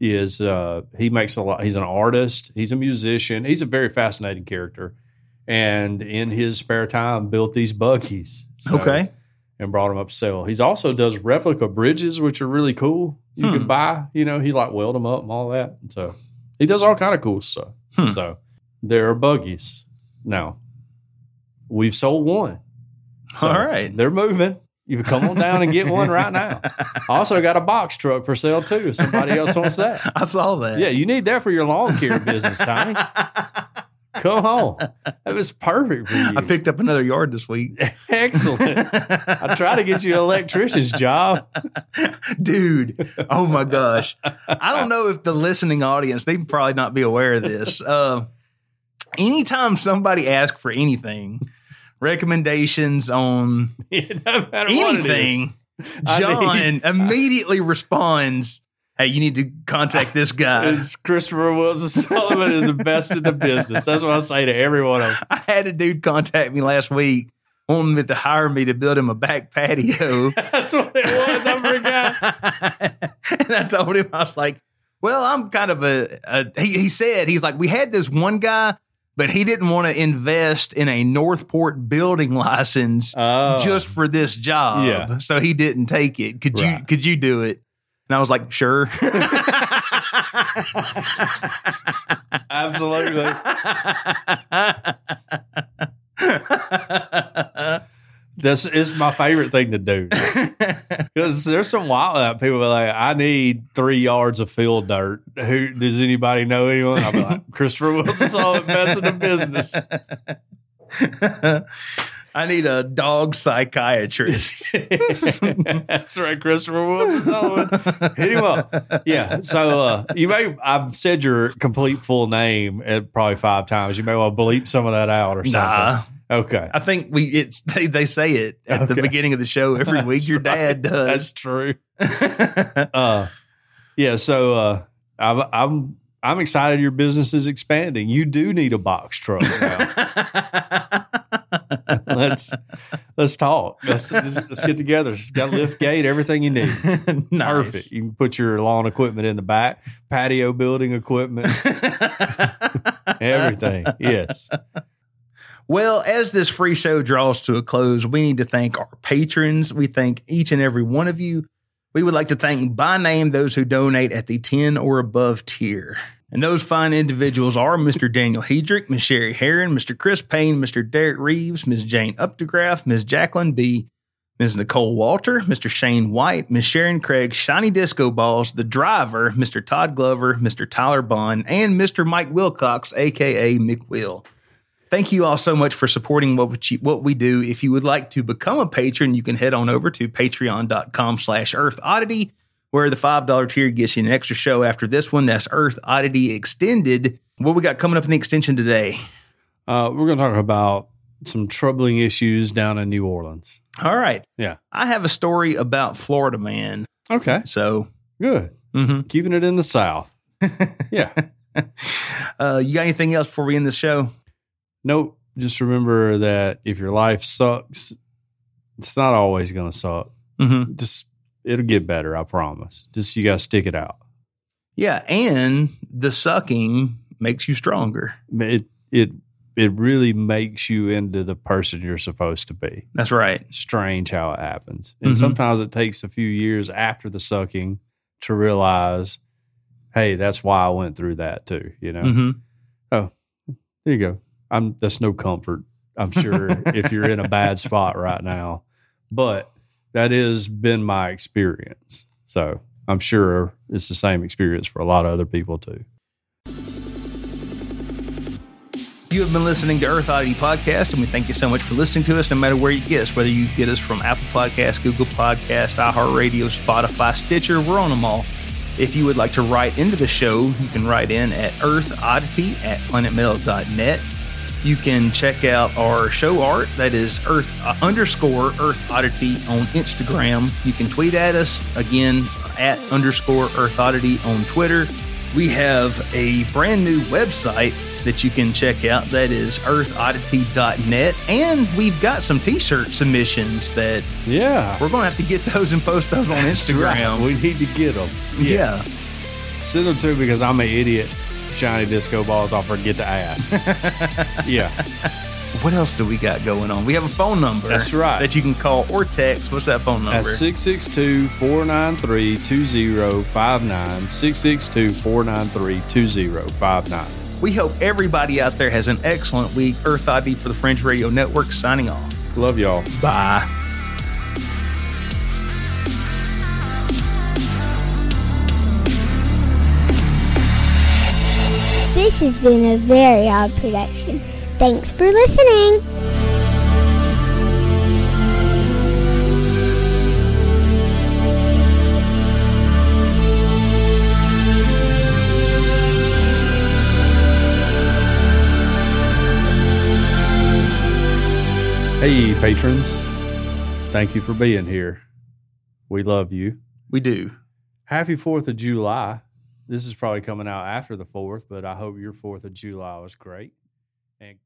is uh, he makes a lot. He's an artist. He's a musician. He's a very fascinating character, and in his spare time, built these buggies. So- okay. and brought them up to sell. He's also does replica bridges, which are really cool. You Hmm. can buy, you know, he like weld them up and all that. And so he does all kind of cool stuff. Hmm. So there are buggies. Now we've sold one. So All right. They're moving. You can come on down and get one right now. Also got a box truck for sale too. Somebody else wants that. I saw that. Yeah, you need that for your lawn care business, Tiny. Come on. That was perfect for you. I picked up another yard this week. Excellent. I try to get you an electrician's job. Dude, oh my gosh. I don't know if the listening audience, they probably not be aware of this. Uh, anytime somebody asks for anything, recommendations on It doesn't matter what it is. anything, I John immediately responds, hey, you need to contact this guy. It's Christopher Wilson Sullivan is the best in the business. That's what I say to every one of them. I had a dude contact me last week wanting to hire me to build him a back patio. That's what it was. I forgot. and I told him, I was like, well, I'm kind of a, a he, he said, he's like, we had this one guy, but he didn't want to invest in a Northport building license Oh. just for this job. Yeah. So he didn't take it. Could you could you do it? And I was like, sure. Absolutely. That's it's my favorite thing to do. Because there's some wild out people be like, I need three yards of field dirt. Who does anybody know anyone? I'll be like, Christopher Wilson's all best in the business. I need a dog psychiatrist. That's right, Christopher Wilson Sullivan. Hit him up. Yeah. So uh, you may I've said your complete full name uh, probably five times. You may want to bleep some of that out or something. nah. Okay. I think we it's they, they say it at the beginning of the show every week. That's Your dad does. That's true. Uh, yeah. So uh, I'm I'm I'm excited. Your business is expanding. You do need a box truck. Now. let's let's talk. Let's let's get together. It's got a lift gate, everything you need. nice. Perfect. You can put your lawn equipment in the back, patio building equipment, everything. Yes. Well, as this free show draws to a close, we need to thank our patrons. We thank each and every one of you. We would like to thank by name those who donate at the 10 or above tier. And those fine individuals are Mr. Daniel Hedrick, Ms. Sherry Heron, Mr. Chris Payne, Mr. Derek Reeves, Ms. Jane Updegraff, Ms. Jacqueline B., Ms. Nicole Walter, Mr. Shane White, Ms. Sharon Craig, Shiny Disco Balls, the driver, Mr. Todd Glover, Mr. Tyler Bond, and Mr. Mike Wilcox, aka Mick Will. Thank you all so much for supporting what we, do. If you would like to become a patron, you can head on over to patreon.com slash earth oddity, where the $5 tier gets you an extra show after this one. That's Earth Oddity Extended. What we got coming up in the extension today? Uh, we're going to talk about some troubling issues down in New Orleans. All right. Yeah. I have a story about Florida man. Okay. So, Good. mhm. Keeping it in the South. Yeah. uh, you got anything else before we end this show? Nope. Just remember that if your life sucks, it's not always going to suck. Mm-hmm. Just, it'll get better. I promise. Just, you got to stick it out. Yeah. And the sucking makes you stronger. It, it, it really makes you into the person you're supposed to be. That's right. strange how it happens. And Mhm. sometimes it takes a few years after the sucking to realize, hey, that's why I went through that too. You know, Mm-hmm. there you go. I'm that's no comfort. I'm sure if you're in a bad spot right now, but that has been my experience. So I'm sure it's the same experience for a lot of other people too. You have been listening to Earth Oddity Podcast, and we thank you so much for listening to us, no matter where you get us, whether you get us from Apple Podcasts, Google Podcasts, iHeartRadio, Spotify, Stitcher, we're on them all. If you would like to write into the show, you can write in at earthoddity at planetmail.net. You can check out our show art, that is Earth uh, underscore Earth Oddity on Instagram. You can tweet at us, again, at underscore Earth Oddity on Twitter. We have a brand new website that you can check out. That is earthoddity.net. And we've got some t shirt submissions that Yeah. we're going to have to get those and post those on Instagram. We need to get them. Yeah. Send them to me because I'm an idiot. Shiny disco balls, I'll forget to ask. yeah. What else do we got going on? We have a phone number. That's right. That you can call or text. What's that phone number? At 662 493 2059. 662 493 2059. we hope everybody out there has an excellent week. Earth ID for the French Radio Network signing off. Love y'all. Bye. This has been a very odd production. Thanks for listening. Hey, patrons. Thank you for being here. We love you. We do. Happy Fourth of July. This is probably coming out after the fourth, but I hope your Fourth of July was great. And